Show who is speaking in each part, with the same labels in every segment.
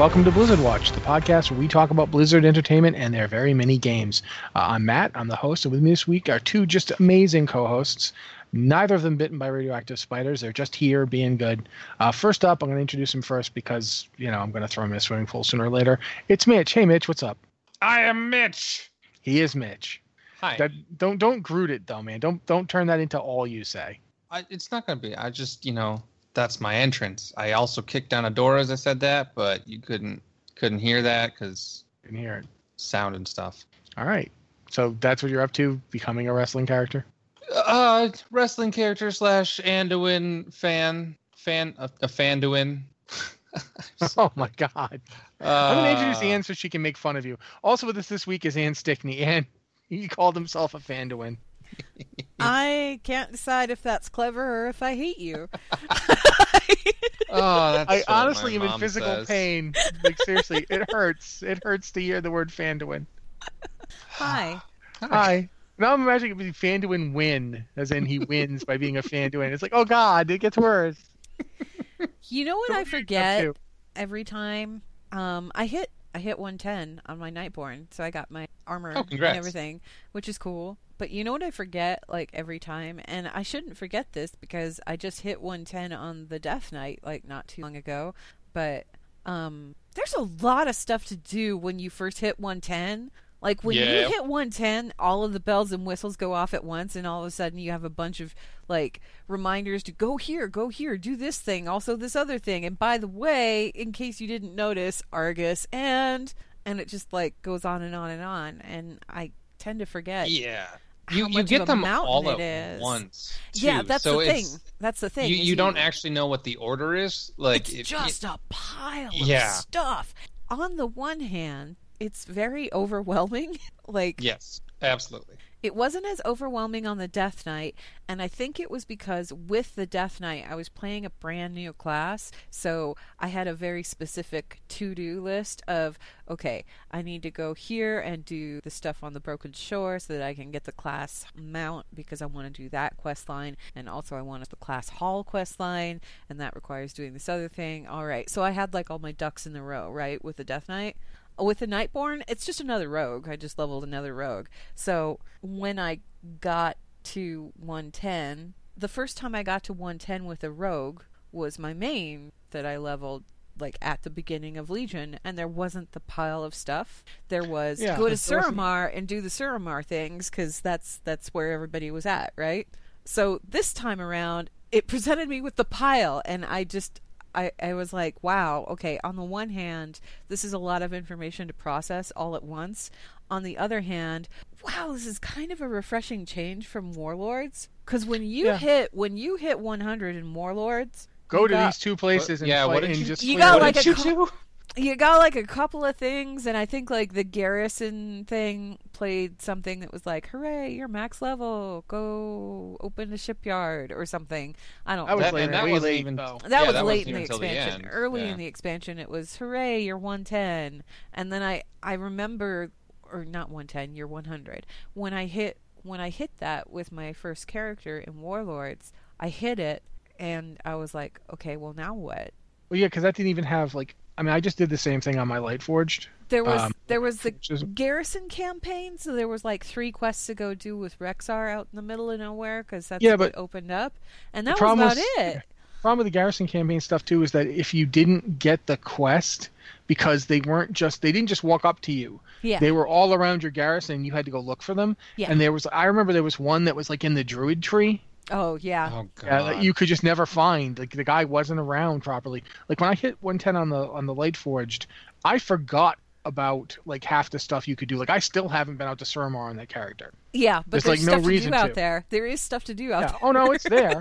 Speaker 1: welcome to Blizzard Watch, the podcast where we talk about Blizzard Entertainment and their very many games. Uh, I'm Matt, I'm the host, and with me this week are two just amazing co hosts. Neither of them bitten by radioactive spiders. They're just here being good. Uh, first up, I'm going to introduce him first because, you know, I'm going to throw him in a swimming pool sooner or later. It's Mitch. Hey, Mitch, what's up?
Speaker 2: I am Mitch.
Speaker 1: He is Mitch.
Speaker 2: Hi.
Speaker 1: That, don't don't Groot it though, man. Don't don't turn that into all you say.
Speaker 2: I, it's not gonna be. I just, you know, that's my entrance. I also kicked down a door as I said that, but you couldn't couldn't hear that because
Speaker 1: You can hear it.
Speaker 2: sound and stuff.
Speaker 1: All right. So that's what you're up to, becoming a wrestling character.
Speaker 2: Uh, wrestling character slash Anduin fan fan a, a Fanduin.
Speaker 1: Oh my God.
Speaker 2: Uh,
Speaker 1: I'm going to introduce Anne so she can make fun of you. Also with us this week is Anne Stickney. Ann, he called himself a fan to win.
Speaker 3: I can't decide if that's clever or if I hate you.
Speaker 2: Oh, that's
Speaker 1: I honestly am in physical
Speaker 2: says.
Speaker 1: pain. Like seriously, it hurts. It hurts to hear the word fan to win.
Speaker 3: Hi.
Speaker 1: Hi. Now I'm imagining it would be fan to win win, as in he wins by being a fan to win. It's like, oh God, it gets worse.
Speaker 3: You know what
Speaker 1: So
Speaker 3: I
Speaker 1: what are you up
Speaker 3: forget every time? Um, I hit I hit 110 on my Nightborne, so I got my armor
Speaker 2: Oh,
Speaker 3: and everything, which is cool. But you know what I forget like every time, and I shouldn't forget this because I just hit 110 on the Death Knight like not too long ago. But um, there's a lot of stuff to do when you first hit 110. Like when
Speaker 2: Yeah.
Speaker 3: you hit 110, all of the bells and whistles go off at once, and all of a sudden you have a bunch of like reminders to go here, go here, do this thing, also this other thing. And by the way, in case you didn't notice, Argus and and it just like goes on and on and on. And I tend to forget.
Speaker 2: Yeah. You you get them all at
Speaker 3: is.
Speaker 2: once.
Speaker 3: Yeah, that's
Speaker 2: so
Speaker 3: the thing. That's the thing.
Speaker 2: You you don't actually know what the order is. Like
Speaker 3: it's
Speaker 2: if-
Speaker 3: just a pile of stuff. On the one hand, it's very overwhelming. like
Speaker 2: Yes, absolutely.
Speaker 3: It wasn't as overwhelming on the Death Knight, and I think it was because with the Death Knight, I was playing a brand new class, so I had a very specific to do list of okay, I need to go here and do the stuff on the Broken Shore so that I can get the class mount because I want to do that quest line, and also I wanted the class hall quest line, and that requires doing this other thing. All right, so I had like all my ducks in the row, right, with the Death Knight with the Nightborne, it's just another rogue. I just leveled another rogue. So when I got to 110, the first time I got to 110 with a rogue was my main that I leveled like at the beginning of Legion, and there wasn't the pile of stuff. There was
Speaker 1: Yeah,
Speaker 3: go to Suramar and do the Suramar things because that's that's where everybody was at, right? So this time around, it presented me with the pile, and I just I, I was like, wow, okay, on the one hand, this is a lot of information to process all at once. On the other hand, wow, this is kind of a refreshing change from Warlords. Because when you
Speaker 1: Yeah.
Speaker 3: hit when you hit 100 in Warlords,
Speaker 1: Go to
Speaker 3: got-
Speaker 1: these two places and
Speaker 2: yeah,
Speaker 1: fight
Speaker 2: what did
Speaker 1: and
Speaker 2: you-
Speaker 1: just
Speaker 3: You got
Speaker 1: away.
Speaker 3: like
Speaker 2: What
Speaker 3: a
Speaker 2: did
Speaker 3: co-
Speaker 2: you do?
Speaker 3: You got like a couple of things, and I think like the garrison thing played something that was like, "Hooray, you're max level! Go open a shipyard or something." I don't.
Speaker 1: I was
Speaker 2: That-
Speaker 1: later,
Speaker 2: and that wasn't
Speaker 1: late,
Speaker 2: even-
Speaker 1: though.
Speaker 3: That
Speaker 2: Yeah,
Speaker 3: was
Speaker 2: that
Speaker 3: late in the
Speaker 2: even till the
Speaker 3: expansion. Early
Speaker 2: yeah.
Speaker 3: in the expansion, it was hooray, you're 110. And then I I remember, or not 110, you're 100. When I hit when I hit that with my first character in Warlords, I hit it, and I was like, okay, well now what?
Speaker 1: Well, yeah, because that didn't even have like. I mean, I just did the same thing on my Lightforged.
Speaker 3: There was
Speaker 1: Um,
Speaker 3: there was the
Speaker 1: is-
Speaker 3: garrison campaign, so there was like three quests to go do with Rexxar out in the middle of nowhere because that's
Speaker 1: Yeah,
Speaker 3: what
Speaker 1: but
Speaker 3: opened up, and that was about
Speaker 1: was-
Speaker 3: it.
Speaker 1: problem with the garrison campaign stuff too is that if you didn't get the quest because they weren't just they didn't just walk up to you
Speaker 3: Yeah,
Speaker 1: they were all around your garrison and you had to go look for them
Speaker 3: Yeah.
Speaker 1: and there was i remember there was one that was like in the druid tree
Speaker 3: oh yeah,
Speaker 2: Oh god.
Speaker 1: uh, that you could just never find like the guy wasn't around properly like when i hit 110 on the on the Lightforged i forgot about like half the stuff you could do like i still haven't been out to Suramar on that character
Speaker 3: yeah. But
Speaker 1: There's,
Speaker 3: there's,
Speaker 1: like, no
Speaker 3: stuff to
Speaker 1: reason
Speaker 3: do out
Speaker 1: to.
Speaker 3: there. There is stuff to do out
Speaker 1: yeah.
Speaker 3: there.
Speaker 1: oh no it's there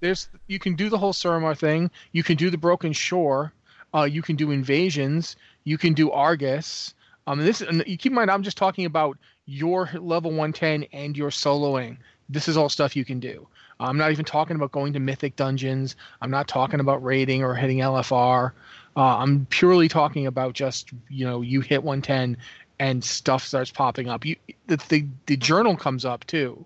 Speaker 1: there's you can do the whole Suramar thing you can do the broken shore uh, you can do invasions you can do argus um this and you keep in mind i'm just talking about your level 110 and your soloing this is all stuff you can do i'm not even talking about going to mythic dungeons. I'm not talking about raiding or hitting lfr uh, i'm purely talking about just you know you hit 110 and stuff starts popping up. You the, the, the journal comes up too.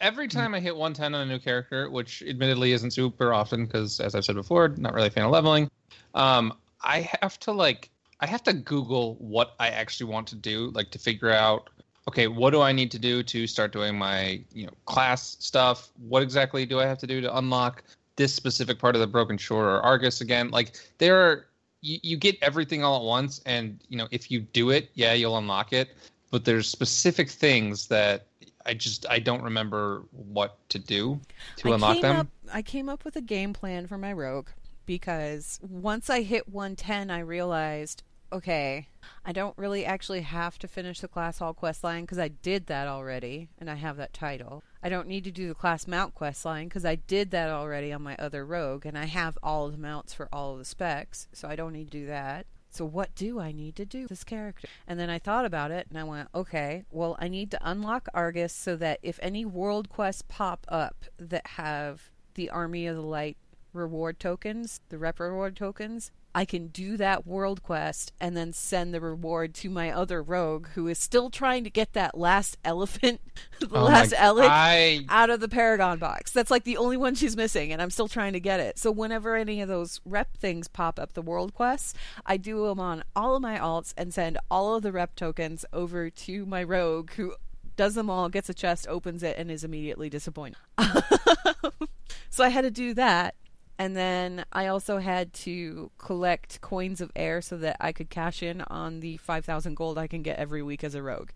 Speaker 2: Every time I hit 110 on a new character, which admittedly isn't super often because, as I've said before, not really a fan of leveling, um, I have to like I have to Google what I actually want to do, like to figure out okay, what do I need to do to start doing my you know class stuff? What exactly do I have to do to unlock this specific part of the Broken Shore or Argus again? Like there are you, you get everything all at once, and you know if you do it, yeah, you'll unlock it. But there's specific things that I just I don't remember what to do to
Speaker 3: I
Speaker 2: unlock them.
Speaker 3: Up, I came up with a game plan for my rogue because once I hit 110, I realized, okay, I don't really actually have to finish the class hall quest line because I did that already and I have that title. I don't need to do the class mount quest line because I did that already on my other rogue and I have all the mounts for all of the specs, so I don't need to do that. So what do I need to do this character? And then I thought about it and I went, okay, well I need to unlock Argus so that if any world quests pop up that have the Army of the Light reward tokens, the rep reward tokens, I can do that world quest and then send the reward to my other rogue who is still trying to get that last elephant, the
Speaker 2: Oh
Speaker 3: last Elekk
Speaker 2: I
Speaker 3: out of the Paragon box. That's like the only one she's missing, and I'm still trying to get it. So whenever any of those rep things pop up, the world quests, I do them on all of my alts and send all of the rep tokens over to my rogue who does them all, gets a chest, opens it, and is immediately disappointed. so I had to do that. And then I also had to collect coins of air so that I could cash in on the 5,000 gold I can get every week as a rogue.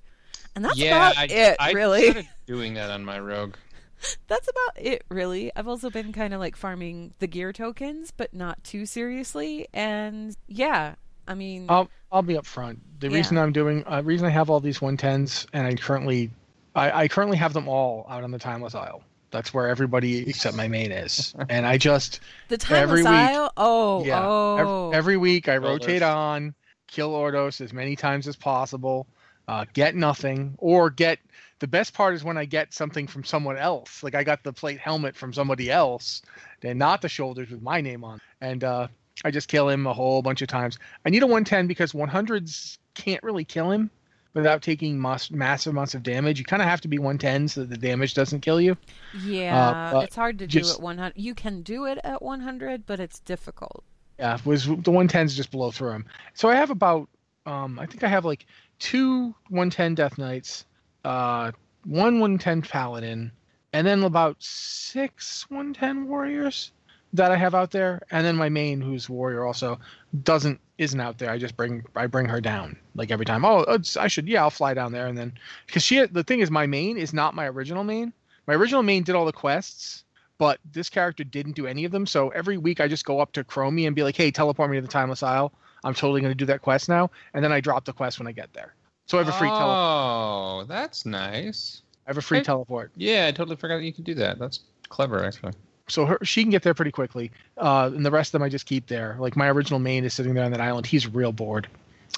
Speaker 3: And that's
Speaker 2: yeah,
Speaker 3: about
Speaker 2: I,
Speaker 3: it,
Speaker 2: I
Speaker 3: really.
Speaker 2: started doing that on my rogue.
Speaker 3: That's about it, really. I've also been kind of like farming the gear tokens, but not too seriously. And yeah, I mean,
Speaker 1: I'll I'll be upfront. The
Speaker 3: Yeah.
Speaker 1: reason I'm doing, uh, reason I have all these 110s, and I currently, I, I currently have them all out on the timeless isle. That's where everybody except my main is, and I just
Speaker 3: the
Speaker 1: every
Speaker 3: timeless
Speaker 1: week-
Speaker 3: isle. Oh,
Speaker 1: yeah.
Speaker 3: oh,
Speaker 1: Every, week I
Speaker 2: Ordos.
Speaker 1: rotate on, kill Ordos as many times as possible, uh, get nothing, or get. The best part is when I get something from someone else. Like I got the plate helmet from somebody else, and not the shoulders with my name on. And uh, I just kill him a whole bunch of times. I need a 110 because 100s can't really kill him without taking mass- massive amounts of damage. You kind of have to be 110 so that the damage doesn't kill you.
Speaker 3: yeah.
Speaker 1: but
Speaker 3: it's hard to do at 100. You can do it at 100, but it's difficult.
Speaker 1: Yeah, was the 110s just blow through him. So I have about, um, I think I have like two 110 Death Knights, uh, one 110 Paladin, and then about six 110 Warriors that I have out there, and then my main, who's Warrior, also doesn't isn't out there. I just bring I bring her down like every time. Oh, it's, I should yeah, I'll fly down there, and then because she the thing is my main is not my original main. My original main did all the quests, but this character didn't do any of them. So every week I just go up to Chromie and be like, "Hey, teleport me to the Timeless Isle. I'm totally going to do that quest now." And then I drop the quest when I get there. So I have a free teleport.
Speaker 2: Oh, that's nice.
Speaker 1: I have a free
Speaker 2: I-
Speaker 1: teleport.
Speaker 2: Yeah, I totally forgot that you could do that. That's clever, actually.
Speaker 1: So her, she can get there pretty quickly. Uh, and the rest of them I just keep there. Like my original main is sitting there on that island. He's real bored.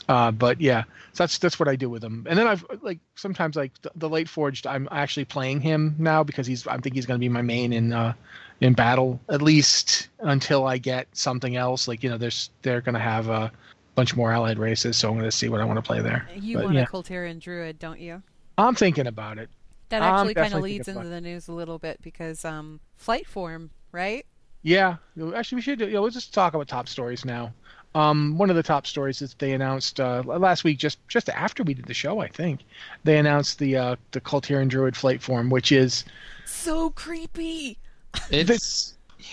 Speaker 1: Uh, but yeah, so that's that's what I do with him. And then I've like sometimes like the, the Lightforged. I'm actually playing him now because he's I think he's going to be my main in uh, in battle at least until I get something else. Like you know, there's they're going to have a bunch more allied races, so I'm going to see what I want to play there.
Speaker 3: You
Speaker 1: But,
Speaker 3: want
Speaker 1: yeah.
Speaker 3: a Kul Tiran Druid, don't you?
Speaker 1: I'm thinking about it.
Speaker 3: That actually kind of leads into the news a little bit because um, flight form, right?
Speaker 1: Yeah, actually, we should. You know, let's just talk about top stories now. Um, one of the top stories that they announced uh, last week, just just after we did the show, I think, they announced the uh, the Kul Tiran Druid flight form, which is
Speaker 3: So creepy.
Speaker 2: It's yeah,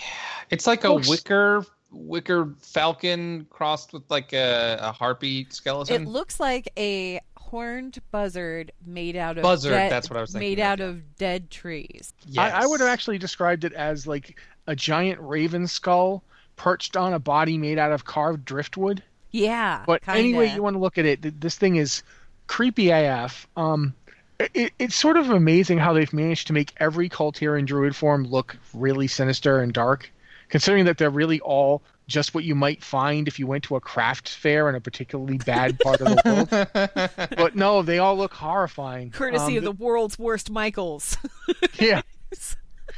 Speaker 2: it's like a
Speaker 1: Folks-
Speaker 2: wicker wicker falcon crossed with like a, a harpy skeleton.
Speaker 3: It looks like a horned buzzard made out of
Speaker 2: Buzzard,
Speaker 3: dead-
Speaker 2: that's what I was thinking
Speaker 3: Made
Speaker 2: of,
Speaker 3: out
Speaker 2: yeah.
Speaker 3: of dead trees.
Speaker 1: I, I would have actually described it as like a giant raven skull perched on a body made out of carved driftwood.
Speaker 3: Yeah.
Speaker 1: But
Speaker 3: kinda.
Speaker 1: anyway, you want to look at it, th- this thing is creepy AF. Um, it, it's sort of amazing how they've managed to make every Kul Tiran Druid form look really sinister and dark, considering that they're really all just what you might find if you went to a craft fair in a particularly bad part of the world. But no, they all look horrifying.
Speaker 3: courtesy
Speaker 1: Um,
Speaker 3: of the world's worst Michaels.
Speaker 1: yeah.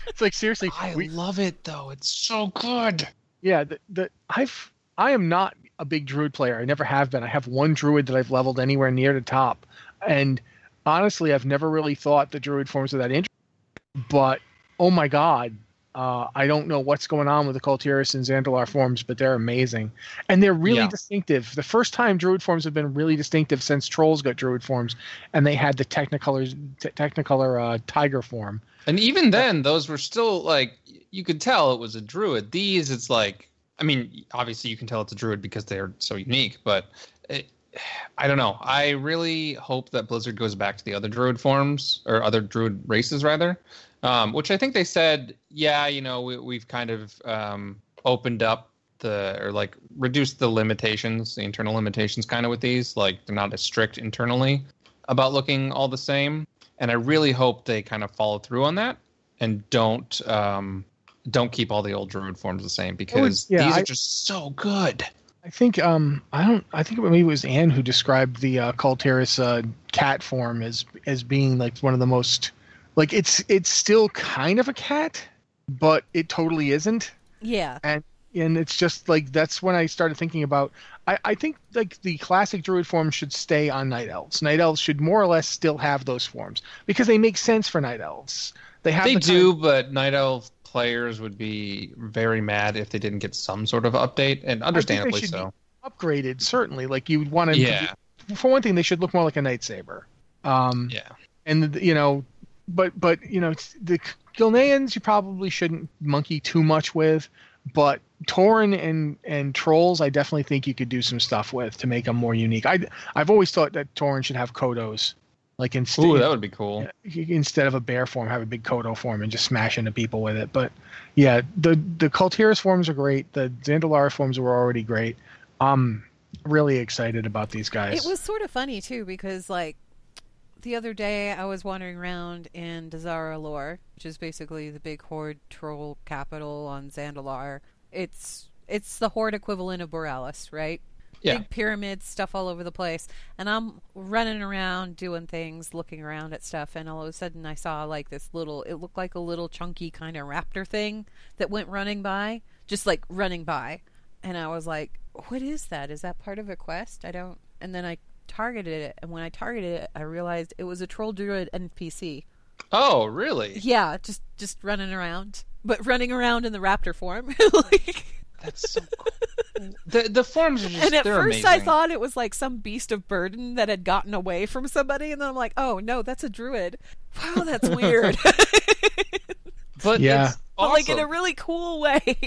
Speaker 1: It's like seriously,
Speaker 2: I
Speaker 1: we,
Speaker 2: love it though. It's so good.
Speaker 1: Yeah, the, the I've I am not a big druid player. I never have been. I have one druid that I've leveled anywhere near the top, and honestly, I've never really thought the druid forms are that interesting. But oh my god, Uh, I don't know what's going on with the Kul Tiras and Zandalar forms, but they're amazing, and they're really
Speaker 2: Yeah.
Speaker 1: distinctive. The first time Druid forms have been really distinctive since Trolls got Druid forms, and they had the Technicolor t- Technicolor uh, Tiger form.
Speaker 2: And even then, those were still like you could tell it was a druid. These, it's like, I mean, obviously you can tell it's a druid because they're so unique. But it, I don't know. I really hope that Blizzard goes back to the other druid forms or other druid races rather, um, which I think they said, yeah, you know, we, we've kind of um, opened up the or like reduced the limitations, the internal limitations, kind of with these. Like they're not as strict internally about looking all the same and I really hope they kind of follow through on that and don't um, don't keep all the old druid forms the same because
Speaker 1: yeah,
Speaker 2: these
Speaker 1: I-
Speaker 2: are just so good.
Speaker 1: I think um I don't I think maybe it was Anne who described the uh, Kul Tiras uh, cat form as as being like one of the most like it's it's still kind of a cat, but it totally isn't.
Speaker 3: Yeah.
Speaker 1: and and it's just like that's when I started thinking about. I, I think like the classic druid form should stay on night elves. Night elves should more or less still have those forms because they make sense for night elves. They have
Speaker 2: They
Speaker 1: the
Speaker 2: do,
Speaker 1: kind-
Speaker 2: but night elf players would be very mad if they didn't get some sort of update, and understandably
Speaker 1: should
Speaker 2: so.
Speaker 1: upgraded certainly. Like you would want to.
Speaker 2: Yeah,
Speaker 1: For one thing, they should look more like a night saber. Um,
Speaker 2: yeah.
Speaker 1: and you know, but but you know the Gilneans you probably shouldn't monkey too much with, but Tauren and and trolls I definitely think you could do some stuff with to make them more unique. I I've always thought that Tauren should have Kodos, like instead
Speaker 2: Ooh, that would be cool.
Speaker 1: instead of a bear form, have a big Kodo form and just smash into people with it. But yeah, the the Kul Tiras forms are great. The Zandalar forms were already great. I'm really excited about these guys.
Speaker 3: It was sort of funny too because like the other day I was wandering around in Dazar'alor, which is basically the big horde troll capital on Zandalar. It's it's the horde equivalent of Boralus, right?
Speaker 2: Yeah.
Speaker 3: Big pyramids, stuff all over the place. And I'm running around doing things, looking around at stuff, and all of a sudden I saw like this little it looked like a little chunky kind of raptor thing that went running by, just like running by. And I was like, what is that? Is that part of a quest? I don't. And then I targeted it, and when I targeted it, I realized it was a troll druid NPC.
Speaker 2: Oh, really?
Speaker 3: Yeah, just just running around, but running around in the raptor form. like,
Speaker 2: That's so cool. The the forms are just
Speaker 3: and at
Speaker 2: they're
Speaker 3: first, I thought it was like some beast of burden that had gotten away from somebody, and then I'm like, oh no, that's a druid. Wow, that's weird.
Speaker 2: but
Speaker 1: Yeah.
Speaker 2: it's
Speaker 3: but like in a really cool way.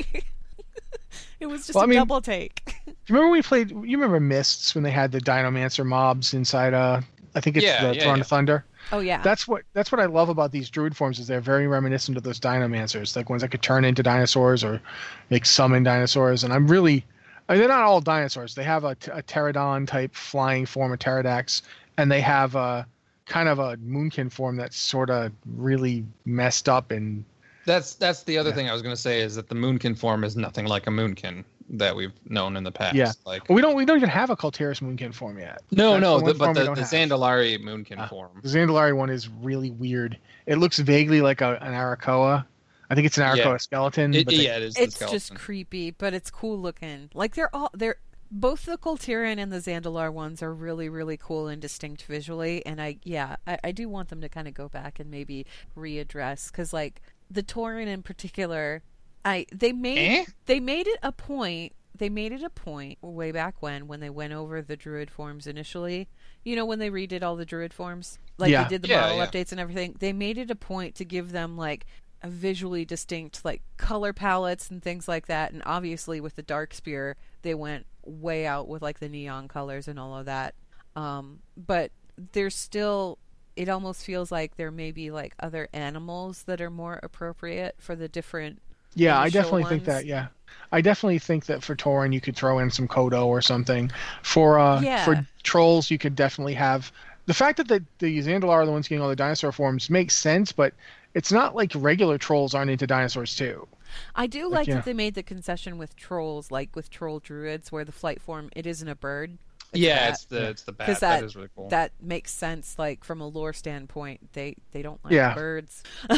Speaker 3: It was just
Speaker 1: Well,
Speaker 3: a
Speaker 1: I mean-
Speaker 3: double take.
Speaker 1: Do you remember we played? You remember Mists when they had the Dinomancer mobs inside? Uh, I think it's
Speaker 2: Yeah,
Speaker 1: the
Speaker 2: yeah,
Speaker 1: Throne
Speaker 2: yeah.
Speaker 1: of Thunder.
Speaker 3: Oh yeah.
Speaker 1: That's what that's what I love about these druid forms is they're very reminiscent of those Dinomancers, like ones that could turn into dinosaurs or make summon dinosaurs. And I'm really, I mean, they're not all dinosaurs. They have a, a pterodon type flying form, a pterrordax, and they have a kind of a moonkin form that's sort of really messed up and
Speaker 2: That's that's the other
Speaker 1: Yeah.
Speaker 2: thing I was going to say is that the moonkin form is nothing like a moonkin that we've known in the past.
Speaker 1: Yeah.
Speaker 2: Like
Speaker 1: we don't we don't even have a Kul Tiras moonkin form yet.
Speaker 2: no,
Speaker 1: That's
Speaker 2: no,
Speaker 1: the
Speaker 2: the, but the,
Speaker 1: don't
Speaker 2: the. Zandalari moonkin
Speaker 1: Ah.
Speaker 2: form.
Speaker 1: The Zandalari one is really weird. It looks vaguely like a, an Arakkoa. I think it's an Arakkoa
Speaker 2: Yeah.
Speaker 1: skeleton.
Speaker 2: It,
Speaker 1: but they-
Speaker 2: yeah, it is. the
Speaker 3: it's just creepy, but it's cool looking. Like they're all they're both the Kul Tiran and the Zandalar ones are really really cool and distinct visually. And I yeah I, I do want them to kind of go back and maybe readdress because like the Tauren in particular, I they made
Speaker 2: Eh?
Speaker 3: they made it a point. They made it a point way back when when they went over the druid forms initially. You know when they redid all the druid forms, like
Speaker 1: Yeah.
Speaker 3: they did the
Speaker 2: Yeah,
Speaker 3: model
Speaker 2: yeah.
Speaker 3: updates and everything. They made it a point to give them like a visually distinct like color palettes and things like that and obviously with the Darkspear they went way out with like the neon colors and all of that um but there's still it almost feels like there may be like other animals that are more appropriate for the different
Speaker 1: Yeah, I definitely think that. Yeah, I definitely think that for Tauren you could throw in some Kodo or something. For uh,
Speaker 3: Yeah.
Speaker 1: for trolls you could definitely have the fact that the the Zandalar are the ones getting all the dinosaur forms makes sense, but it's not like regular trolls aren't into dinosaurs too.
Speaker 3: I do
Speaker 1: Like,
Speaker 3: like
Speaker 1: yeah.
Speaker 3: that they made the concession with trolls like with troll druids where the flight form it isn't a bird It's
Speaker 2: yeah,
Speaker 3: bat.
Speaker 2: it's the it's the bat.
Speaker 3: 'Cause
Speaker 2: that
Speaker 3: that-
Speaker 2: is really cool.
Speaker 3: that makes sense like from a lore standpoint they they don't like
Speaker 1: Yeah.
Speaker 3: birds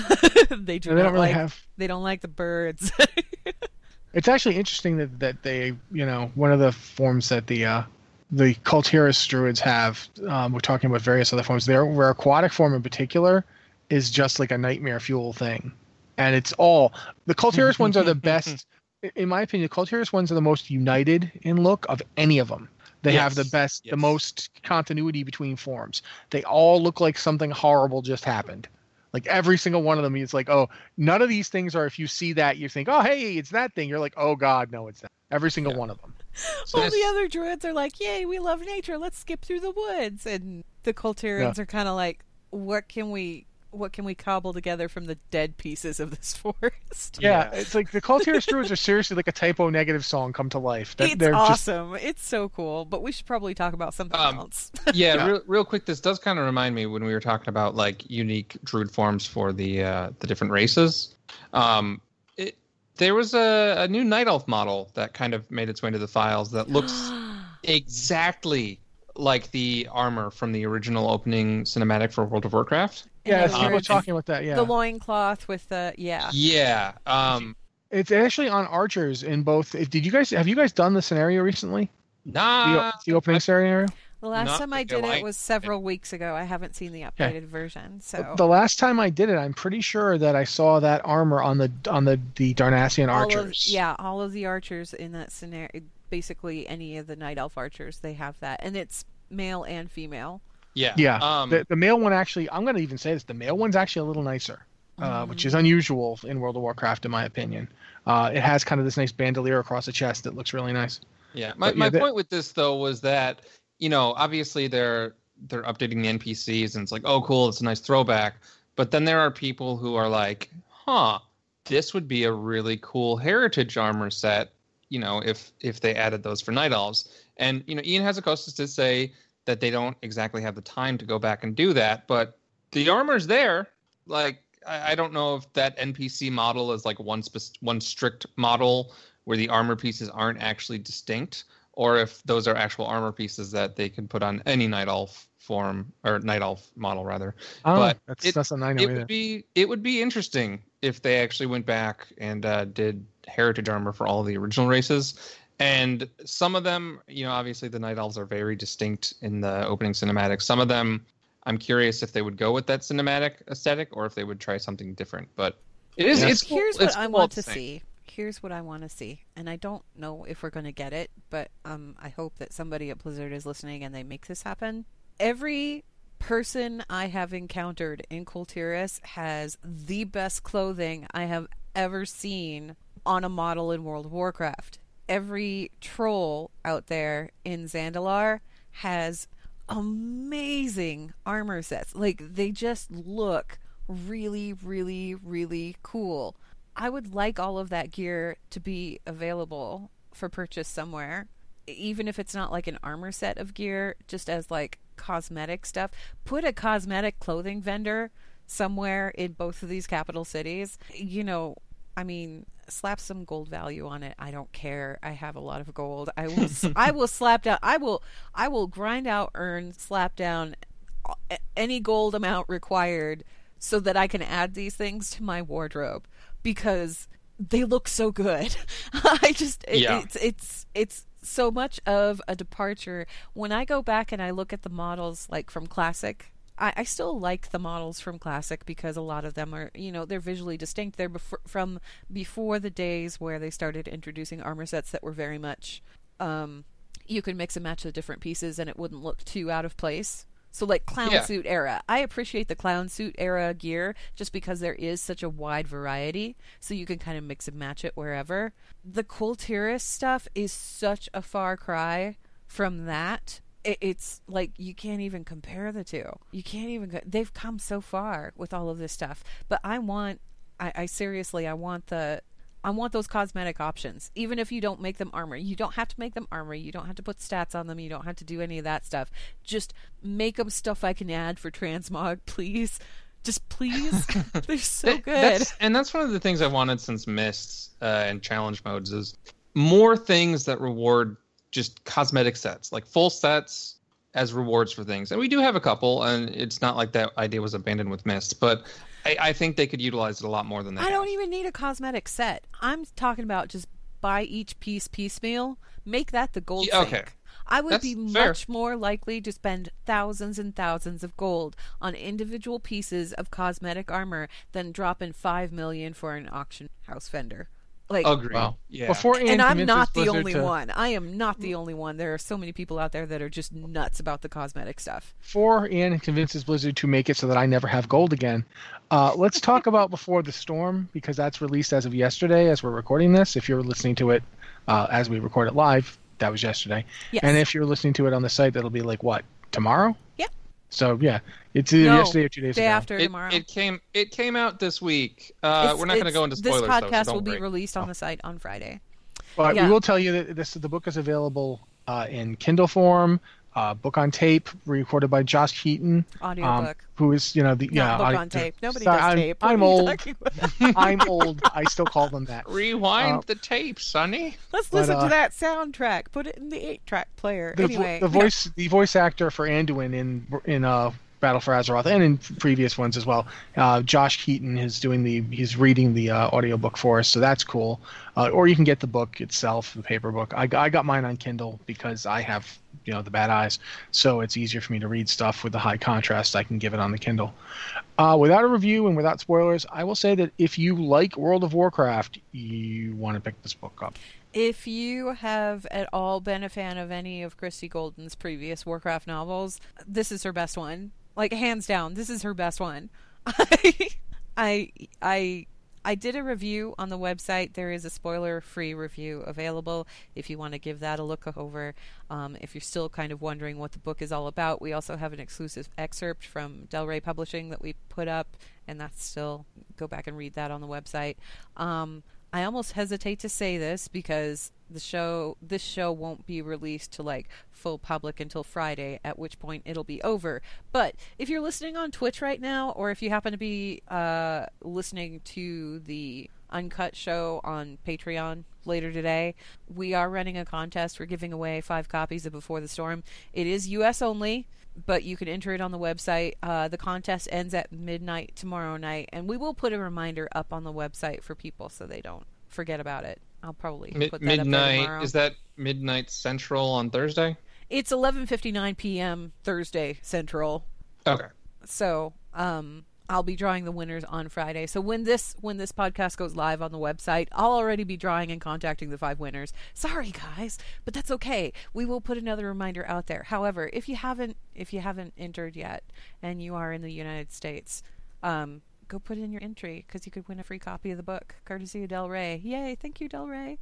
Speaker 3: they do
Speaker 1: And they
Speaker 3: not
Speaker 1: don't really
Speaker 3: like
Speaker 1: have.
Speaker 3: they don't like the birds
Speaker 1: It's actually interesting that that they you know one of the forms that the uh, the Kul Tiras druids have. Um, we're talking about various other forms. Their their aquatic form in particular is just like a nightmare fuel thing. and it's all the Kul Tiras ones are the best. In my opinion, the Kul Tiras ones are the most united in look of any of them. They have the
Speaker 2: Yes,
Speaker 1: best, the most continuity between forms. They all look like something horrible just happened. Like every single one of them is like, oh, none of these things are. If you see that, you think, oh, hey, it's that thing. You're like, oh God, no, it's that. Every single
Speaker 2: Yeah.
Speaker 1: one of them.
Speaker 2: So
Speaker 3: All the other druids are like, "Yay, we love nature. Let's skip through the woods." And the Kul Tirans are kind of like, "What can we what can we cobble together from the dead pieces of this forest?"
Speaker 1: Yeah,
Speaker 2: Yeah.
Speaker 1: it's like the Kul Tiras Druids are seriously like a Type O Negative song come to life. That
Speaker 3: it's
Speaker 1: they're just
Speaker 3: awesome. It's so cool. But we should probably talk about something
Speaker 2: Um,
Speaker 3: else.
Speaker 2: yeah,
Speaker 1: Yeah.
Speaker 2: Real, real quick this does kind of remind me when we were talking about like unique druid forms for the uh the different races um it there was a, a new night elf model that kind of made its way into the files that looks exactly like the armor from the original opening cinematic for world of warcraft
Speaker 1: yeah.
Speaker 3: In
Speaker 1: so
Speaker 3: other
Speaker 1: people talking about that. Yeah,
Speaker 3: The loincloth with the yeah.
Speaker 2: yeah um
Speaker 1: it's actually on archers in both. Did you guys have you guys done the scenario recently? The,
Speaker 2: nah
Speaker 1: the opening scenario.
Speaker 3: The last
Speaker 2: Not
Speaker 3: time I did it was several weeks ago. I haven't seen the updated version. So
Speaker 1: The last time I did it, I'm pretty sure that I saw that armor on the on the the Darnassian
Speaker 3: all
Speaker 1: archers.
Speaker 3: of yeah, all of the archers in that scenario, basically any of the night elf archers, they have that, and it's male and female.
Speaker 2: Yeah
Speaker 1: Yeah,
Speaker 2: um
Speaker 1: the, the male one actually. I'm going to even say this. The male one's actually a little nicer, uh, which
Speaker 3: Mm.
Speaker 1: is unusual in World of Warcraft, in my opinion. Uh, it has kind of this nice bandolier across the chest that looks really nice.
Speaker 2: Yeah, my,
Speaker 1: But yeah,
Speaker 2: my
Speaker 1: that-
Speaker 2: point with this though was that you know obviously they're they're updating the NPCs and it's like oh cool it's a nice throwback, but then there are people who are like huh this would be a really cool heritage armor set you know if if they added those for night elves and you know Ion Hazzikostas did say that they don't exactly have the time to go back and do that but the armor's there like I, I don't know if that NPC model is like one spec- one strict model where the armor pieces aren't actually distinct, or if those are actual armor pieces that they can put on any night elf form or night elf model rather.
Speaker 1: Oh,
Speaker 2: But
Speaker 1: that's
Speaker 2: it-
Speaker 1: that's something I know
Speaker 2: It
Speaker 1: either.
Speaker 2: would be it would be interesting if they actually went back and uh, did heritage armor for all the original races. And some of them, you know, obviously the night elves are very distinct in the opening cinematic. Some of them, I'm curious if they would go with that cinematic aesthetic or if they would try something different. But it is
Speaker 1: Yeah.
Speaker 2: it's cool-
Speaker 3: Here's
Speaker 2: it's
Speaker 3: what I
Speaker 2: cool
Speaker 3: want to
Speaker 2: same.
Speaker 3: see. Here's what I want to see, and I don't know if we're going to get it, but um, I hope that somebody at Blizzard is listening and they make this happen. Every person I have encountered in Kul Tiras has the best clothing I have ever seen on a model in World of Warcraft. Every troll out there in Zandalar has amazing armor sets. Like they just look really, really, really cool. I would like all of that gear to be available for purchase somewhere, even if it's not like an armor set of gear, just as like cosmetic stuff. Put a cosmetic clothing vendor somewhere in both of these capital cities. You know, I mean, slap some gold value on it. I don't care. I have a lot of gold. I will. I will slap down. I will. I will grind out, earn, slap down any gold amount required so that I can add these things to my wardrobe because they look so good. I just it,
Speaker 2: Yeah.
Speaker 3: it's it's it's so much of a departure when I go back and I look at the models like from classic. I, I still like the models from classic because a lot of them are you know they're visually distinct. They're before, from before the days where they started introducing armor sets that were very much um, you could mix and match the different pieces and it wouldn't look too out of place. So like clown
Speaker 2: Yeah.
Speaker 3: suit era. I appreciate the clown suit era gear just because there is such a wide variety so you can kind of mix and match it wherever. The Kul Tiras stuff is such a far cry from that. It, it's like you can't even compare the two. You can't even co- they've come so far with all of this stuff. But I want I, I seriously I want the I want those cosmetic options. Even if you don't make them armor, you don't have to make them armor. You don't have to put stats on them. You don't have to do any of that stuff. Just make them stuff I can add for transmog, please. Just please. They're so
Speaker 2: That-
Speaker 3: good.
Speaker 2: That's, and that's one of the things I wanted since Mists uh, and challenge modes is more things that reward just cosmetic sets, like full sets as rewards for things. And we do have a couple, and it's not like that idea was abandoned with Mist, but I, I think they could utilize it a lot more than that.
Speaker 3: I don't even need a cosmetic set. I'm talking about just buy each piece piecemeal. Make that the gold
Speaker 2: Yeah,
Speaker 3: sink.
Speaker 2: okay.
Speaker 3: I would
Speaker 2: That's
Speaker 3: be
Speaker 2: fair.
Speaker 3: much more likely to spend thousands and thousands of gold on individual pieces of cosmetic armor than drop in five million for an auction house vendor. Like,
Speaker 2: Agree.
Speaker 1: Wow.
Speaker 2: Yeah.
Speaker 1: Before Ann
Speaker 3: and I'm not the only
Speaker 1: to-
Speaker 3: one. I am not the only one. There are so many people out there that are just nuts about the cosmetic stuff.
Speaker 1: Before Ann convinces Blizzard to make it so that I never have gold again, uh, let's talk about Before the Storm because that's released as of yesterday as we're recording this. If you're listening to it uh, as we record it live, that was yesterday.
Speaker 3: Yes.
Speaker 1: And if you're listening to it on the site, that'll be like what tomorrow?
Speaker 3: Yeah.
Speaker 1: So yeah, it's either
Speaker 3: No,
Speaker 1: yesterday or two days
Speaker 3: Day
Speaker 1: ago.
Speaker 3: after
Speaker 2: it,
Speaker 3: tomorrow.
Speaker 2: it came it came out this week. Uh, we're not going to go into spoilers
Speaker 3: This
Speaker 2: though, so
Speaker 3: podcast
Speaker 2: don't
Speaker 3: will be released on the site on Friday.
Speaker 1: But
Speaker 3: Yeah.
Speaker 1: we will tell you that this the book is available uh, in Kindle form, uh, book on tape, recorded by Josh Keaton, um,
Speaker 3: Audiobook.
Speaker 1: who is you know the
Speaker 3: Not
Speaker 1: yeah
Speaker 3: book
Speaker 1: I-
Speaker 3: on tape. Nobody
Speaker 1: sorry,
Speaker 3: does
Speaker 1: I'm,
Speaker 3: tape. What
Speaker 1: I'm old. I'm old. I still call them that.
Speaker 2: Rewind
Speaker 1: Uh,
Speaker 2: the tape, Sonny.
Speaker 3: Let's
Speaker 1: But,
Speaker 3: listen
Speaker 1: uh,
Speaker 3: to that soundtrack. Put it in the eight-track player.
Speaker 1: The,
Speaker 3: anyway,
Speaker 1: the
Speaker 3: no.
Speaker 1: voice the voice actor for Anduin in in uh, Battle for Azeroth and in previous ones as well. Uh, Josh Keaton is doing the he's reading the uh, audiobook for us, so that's cool. Uh, or you can get the book itself, the paper book. I, I got mine on Kindle because I have you know the bad eyes, so it's easier for me to read stuff with the high contrast. I can give it on the Kindle. Uh, without a review and without spoilers, I will say that if you like World of Warcraft, you want to pick this book up.
Speaker 3: If you have at all been a fan of any of Christie Golden's previous Warcraft novels, this is her best one. Like hands down, this is her best one. I I I did a review on the website. There is a spoiler-free review available if you want to give that a look over. Um, if you're still kind of wondering what the book is all about, we also have an exclusive excerpt from Del Rey Publishing that we put up, and that's still go back and read that on the website. Um, I almost hesitate to say this because the show this show won't be released to like full public until Friday, at which point it'll be over. But if you're listening on Twitch right now, or if you happen to be uh, listening to the uncut show on Patreon later today, we are running a contest. We're giving away five copies of Before the Storm. It is U.S. only but you can enter it on the website. Uh, the contest ends at midnight tomorrow night, and we will put a reminder up on the website for people so they don't forget about it. I'll probably
Speaker 2: Mi-
Speaker 3: put that
Speaker 2: midnight is that midnight central on Thursday?
Speaker 3: It's 11:59 p.m. Thursday Central.
Speaker 2: Okay.
Speaker 3: So, um, I'll be drawing the winners on Friday. So when this when this podcast goes live on the website, I'll already be drawing and contacting the five winners. Sorry guys, but that's okay. We will put another reminder out there. However, if you haven't if you haven't entered yet and you are in the United States, um, go put in your entry because you could win a free copy of the book courtesy of Del Rey. Yay! Thank you, Del Rey.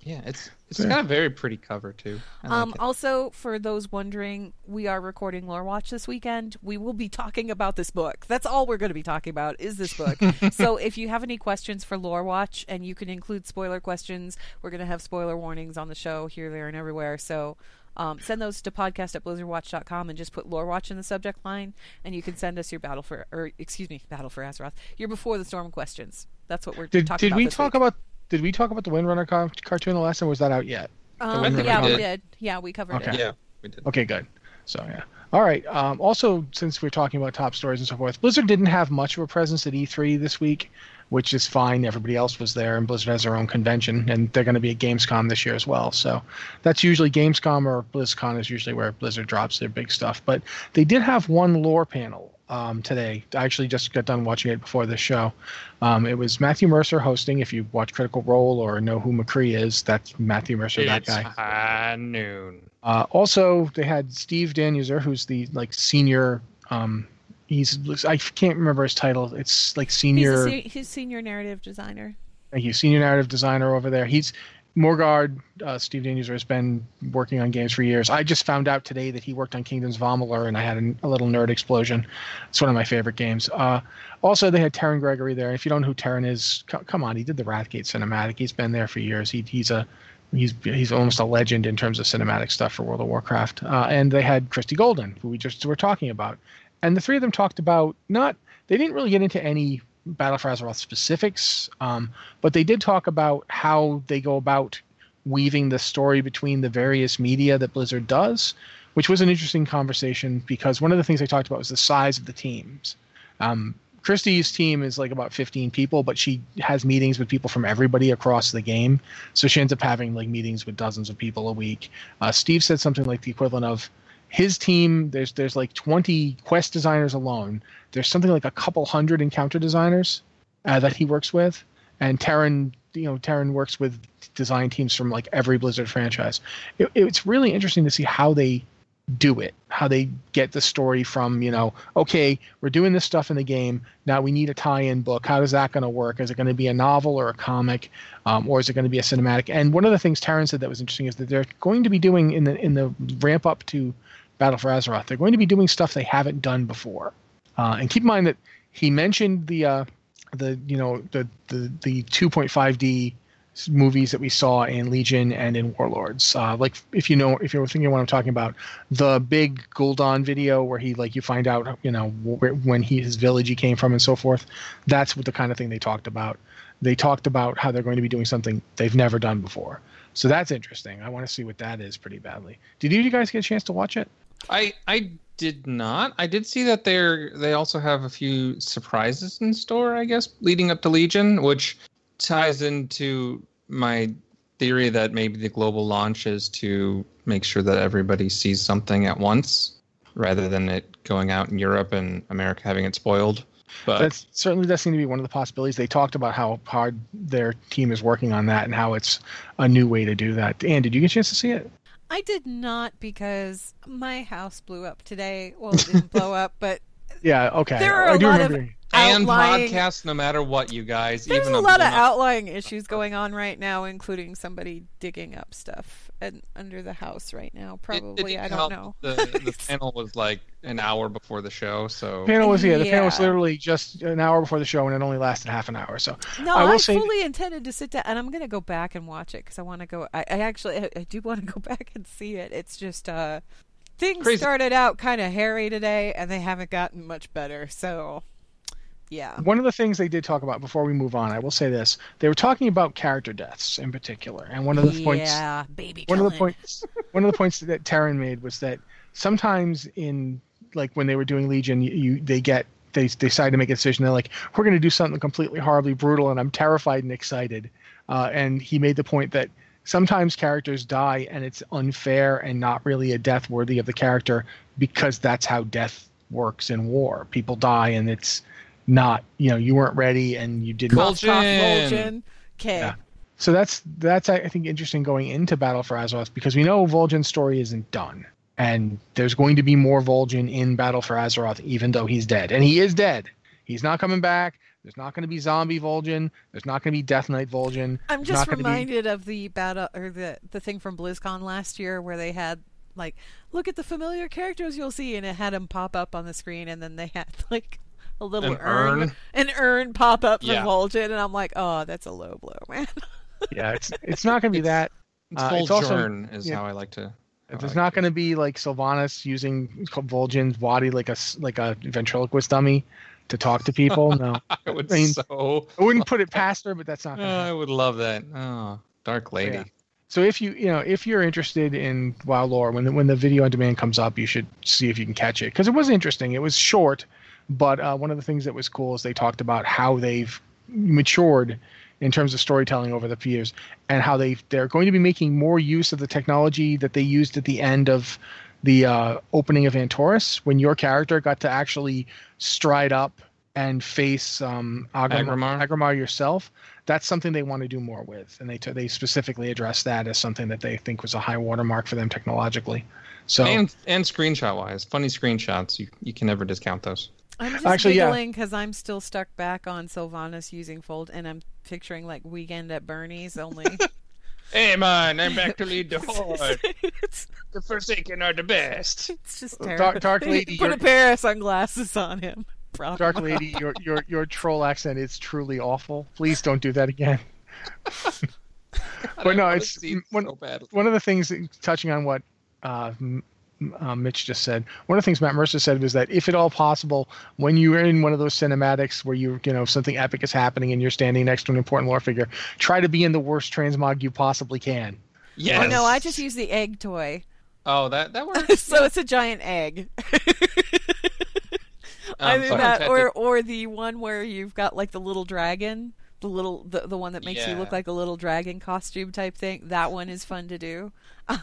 Speaker 2: Yeah, it's it's
Speaker 1: Yeah.
Speaker 2: got a very pretty cover too. I like
Speaker 3: Um,
Speaker 2: it.
Speaker 3: also, for those wondering, we are recording Lore Watch this weekend. We will be talking about this book. That's all we're going to be talking about is this book. so, if you have any questions for Lore Watch, and you can include spoiler questions, we're going to have spoiler warnings on the show here, there, and everywhere. So, um, send those to podcast at blizzardwatch.com and just put Lore Watch in the subject line, and you can send us your Battle for, or excuse me, Battle for Azeroth, your Before the Storm questions. That's what we're
Speaker 1: Did
Speaker 3: talking
Speaker 1: did
Speaker 3: about.
Speaker 1: we talk
Speaker 3: week.
Speaker 1: about did we talk about the Windrunner car- cartoon the last time? Was that out yet?
Speaker 3: Um,
Speaker 2: I
Speaker 3: yeah,
Speaker 2: we
Speaker 3: we
Speaker 2: did.
Speaker 3: did. Yeah, we covered
Speaker 1: Okay.
Speaker 3: it.
Speaker 2: yeah, we did.
Speaker 1: Okay, good. So yeah. All right. Um, also, since we're talking about top stories and so forth, Blizzard didn't have much of a presence at E3 this week, which is fine. Everybody else was there, and Blizzard has their own convention, and they're going to be at Gamescom this year as well. So that's usually Gamescom or BlizzCon is usually where Blizzard drops their big stuff. But they did have one lore panel um, today. I actually just got done watching it before this show. Um, it was Matthew Mercer hosting. If you watch Critical Role or know who McCree is, that's Matthew Mercer, that guy.
Speaker 2: high noon.
Speaker 1: Uh, also, they had Steve Danuser, who's the like senior. Um, he's I can't remember his title. It's like
Speaker 3: He's,
Speaker 1: senior.
Speaker 3: a se- he's senior narrative designer.
Speaker 1: thank you, senior narrative designer over there. He's Morgard. Uh, Steve Danuser has been working on games for years. I just found out today that he worked on Kingdoms Amalur, and I had a, a little nerd explosion. It's one of my favorite games. Uh, also, they had Terran Gregory there. If you don't know who Terran is, co- come on, he did the Wrathgate cinematic. He's been there for years. He, he's a he's he's almost a legend in terms of cinematic stuff for World of Warcraft. Uh, and they had Christie Golden, who we just were talking about, and the three of them talked about not they didn't really get into any Battle for Azeroth specifics, um, but they did talk about how they go about weaving the story between the various media that Blizzard does, which was an interesting conversation because one of the things they talked about was the size of the teams. Um, team is like about 15 people, but she has meetings with people from everybody across the game. So she ends up having like meetings with dozens of people a week. Uh, Steve said something like the equivalent of his team. There's there's like 20 quest designers alone. There's something like a couple hundred encounter designers uh, that he works with, and Terran, you know, Terran works with design teams from like every Blizzard franchise. It, it's really interesting to see how they do it how they get the story from you know okay we're doing this stuff in the game now we need a tie-in book. How is that going to work? Is it going to be a novel or a comic um, or is it going to be a cinematic? And one of the things Terran said that was interesting is that they're going to be doing in the in the ramp up to battle for azeroth they're going to be doing stuff they haven't done before. Uh, and keep in mind that he mentioned the uh, the you know the the the 2.5d movies that we saw in Legion and in Warlords. Uh, like if you know if you're thinking what I'm talking about, the big Gul'dan video where he like you find out you know where, when he his village he came from and so forth. That's what the kind of thing they talked about. They talked about how they're going to be doing something they've never done before. So that's interesting. I want to see what that is pretty badly. Did you guys get a chance to watch it?
Speaker 2: I I did not. I did see that they're they also have a few surprises in store. I guess leading up to Legion, which ties into my theory that maybe the global launch is to make sure that everybody sees something at once rather than it going out in Europe and America having it spoiled. But
Speaker 1: that certainly does seem to be one of the possibilities. They talked about how hard their team is working on that and how it's a new way to do that. Anne, did you get a chance to see it?
Speaker 3: I did not because my house blew up today. Well, it didn't blow up, but
Speaker 1: yeah, okay.
Speaker 3: There are a
Speaker 1: I do
Speaker 3: lot
Speaker 1: remember.
Speaker 3: of
Speaker 2: and
Speaker 3: outlying-
Speaker 2: podcasts, no matter what, you guys.
Speaker 3: There's
Speaker 2: even
Speaker 3: a lot of
Speaker 2: up-
Speaker 3: outlying issues going on right now, including somebody digging up stuff and under the house right now.
Speaker 2: It- it
Speaker 3: Probably, I don't
Speaker 2: help
Speaker 3: know.
Speaker 2: The, the panel was like an hour before the show, so
Speaker 1: The panel was yeah, the panel was literally just an hour before the show, and it only lasted half an hour. So
Speaker 3: No,
Speaker 1: I
Speaker 3: I,
Speaker 1: will say-
Speaker 3: fully intended to sit down, and I'm going to go back and watch it because I want to go. I, I actually, I, I do want to go back and see it. It's just uh, things
Speaker 2: Crazy.
Speaker 3: started out kind of hairy today, and they haven't gotten much better. So, yeah,
Speaker 1: one of the things they did talk about before we move on, I will say this: they were talking about character deaths in particular, and one of the points
Speaker 3: yeah, baby.
Speaker 1: one of the points one of the points that Terran made was that sometimes in like when they were doing Legion, you, you they get they they decide to make a decision. They're like, we're going to do something completely horribly brutal, and I'm terrified and excited. Uh, and he made the point that sometimes characters die, and it's unfair and not really a death worthy of the character because that's how death works in war. People die, and it's not you know you weren't ready and you didn't
Speaker 3: Cough, cough,
Speaker 2: Vol'jin.
Speaker 3: Vol'jin. Okay.
Speaker 1: Yeah. so that's that's I think interesting going into Battle for Azeroth because we know Vol'jin's story isn't done, and there's going to be more Vol'jin in Battle for Azeroth, even though he's dead, and he is dead. He's not coming back. There's not going to be zombie Vol'jin. There's not going to be Death Knight Vol'jin.
Speaker 3: I'm just
Speaker 1: not gonna be-
Speaker 3: reminded of the battle or the the thing from BlizzCon last year where they had like look at the familiar characters you'll see and it had them pop up on the screen and then they had like a little
Speaker 2: An
Speaker 3: urn,
Speaker 2: urn?
Speaker 3: an urn pop up
Speaker 2: Yeah.
Speaker 3: from Vol'jin and I'm like oh that's a low blow man
Speaker 1: yeah, it's it's not going to be that.
Speaker 2: it's
Speaker 1: Uh, it's also-
Speaker 2: Jern is
Speaker 1: yeah.
Speaker 2: how I like to. how
Speaker 1: There's
Speaker 2: I
Speaker 1: not going to be like Sylvanas using Vol'jin's body like a like a ventriloquist dummy to talk to people. No,
Speaker 2: I would
Speaker 1: I mean,
Speaker 2: so.
Speaker 1: I wouldn't put it past her, but that's not
Speaker 2: Oh,
Speaker 1: going to happen.
Speaker 2: I would love that. Oh, Dark Lady.
Speaker 1: Yeah. So if you you know if you're interested in WoW lore, when the, when the video on demand comes up, you should see if you can catch it because it was interesting. It was short, but uh, one of the things that was cool is they talked about how they've matured in terms of storytelling over the years and how they they're going to be making more use of the technology that they used at the end of the uh, opening of Antorus when your character got to actually stride up and face um,
Speaker 2: Aggramar?
Speaker 1: Aggramar yourself that's something they want to do more with, and they t- they specifically address that as something that they think was a high watermark for them technologically. So
Speaker 2: And and screenshot wise, funny screenshots. You you can never discount those.
Speaker 3: I'm just
Speaker 1: Actually,
Speaker 3: giggling because I'm still stuck back on Sylvanas using Vol'jin I'm picturing like weekend at Bernie's only
Speaker 2: Hey man, I'm back to lead the horde.
Speaker 3: it's,
Speaker 2: The Forsaken are the best.
Speaker 3: it's just
Speaker 1: Dark-
Speaker 3: terrible
Speaker 1: Dark Lady,
Speaker 3: put a pair of sunglasses on him Prop
Speaker 1: Dark Lady, your your your troll accent is truly awful. Please don't do that again. But no, it's one,
Speaker 2: so
Speaker 1: one of the things touching on what uh, M- uh, Mitch just said. One of the things Matt Mercer said was that if at all possible, when you're in one of those cinematics where you you know something epic is happening and you're standing next to an important lore figure, try to be in the worst transmog you possibly can.
Speaker 2: Yes.
Speaker 3: Oh no, I just use the egg toy.
Speaker 2: Oh, that that works.
Speaker 3: so it's a giant egg.
Speaker 2: Um,
Speaker 3: Either
Speaker 2: someone
Speaker 3: that or or the one where you've got like the little dragon, the little the, the one that makes you look like a little dragon costume type thing. That one is fun to do.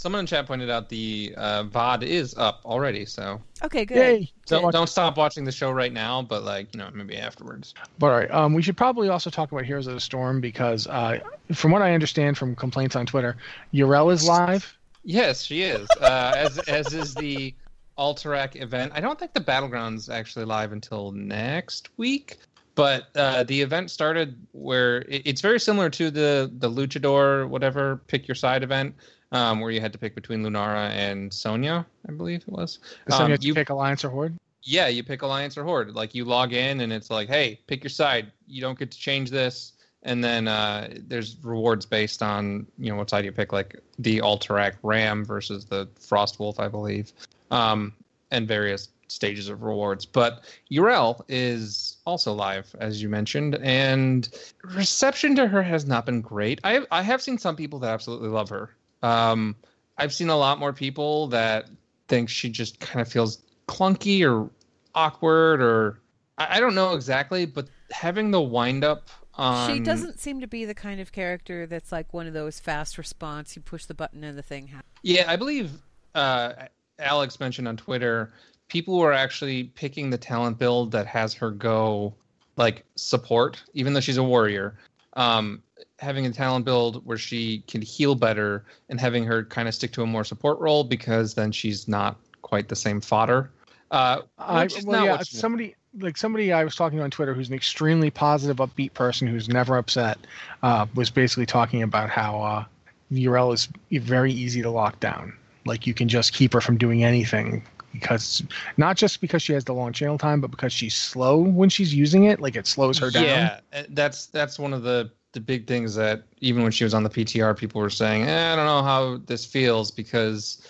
Speaker 2: someone in chat pointed out the uh, VOD is up already, so
Speaker 3: okay, good.
Speaker 1: Yay!
Speaker 2: don't, don't stop watching the show right now, but like you know maybe afterwards.
Speaker 1: But all right, um, we should probably also talk about Heroes of the Storm because, uh, from what I understand from complaints on Twitter, Yrel is live.
Speaker 2: Yes, she is. Uh, as as is the Alterac event. I don't think the Battleground's actually live until next week, but uh, the event started where it, it's very similar to the the Luchador whatever pick your side event, um, where you had to pick between Lunara and Sonya, I believe it was.
Speaker 1: So you
Speaker 2: Um,
Speaker 1: have to
Speaker 2: you-
Speaker 1: pick Alliance or Horde.
Speaker 2: Yeah, you pick Alliance or Horde. Like you log in and it's like, hey, pick your side. You don't get to change this. And then uh, there's rewards based on you know what side you pick, like the Alterac Ram versus the Frost Wolf, I believe, um, and various stages of rewards. But Yrel is also live, as you mentioned, and reception to her has not been great. I I have seen some people that absolutely love her. Um, I've seen a lot more people that think she just kind of feels clunky or awkward or I, I don't know exactly, but having the wind up on
Speaker 3: She doesn't seem to be the kind of character that's like one of those fast response. You push the button and the thing happens.
Speaker 2: Yeah, I believe uh, Alex mentioned on Twitter people were actually picking the talent build that has her go like support, even though she's a warrior. Um, having a talent build where she can heal better and having her kind of stick to a more support role because then she's not quite the same fodder. Uh,
Speaker 1: I, well, yeah, somebody like somebody I was talking to on Twitter who's an extremely positive, upbeat person who's never upset, uh, was basically talking about how uh, Yrel is very easy to lock down. Like you can just keep her from doing anything because not just because she has the long channel time, but because she's slow when she's using it. Like it slows her down.
Speaker 2: Yeah, that's that's one of the the big things that even when she was on the PTR, people were saying, eh, I don't know how this feels because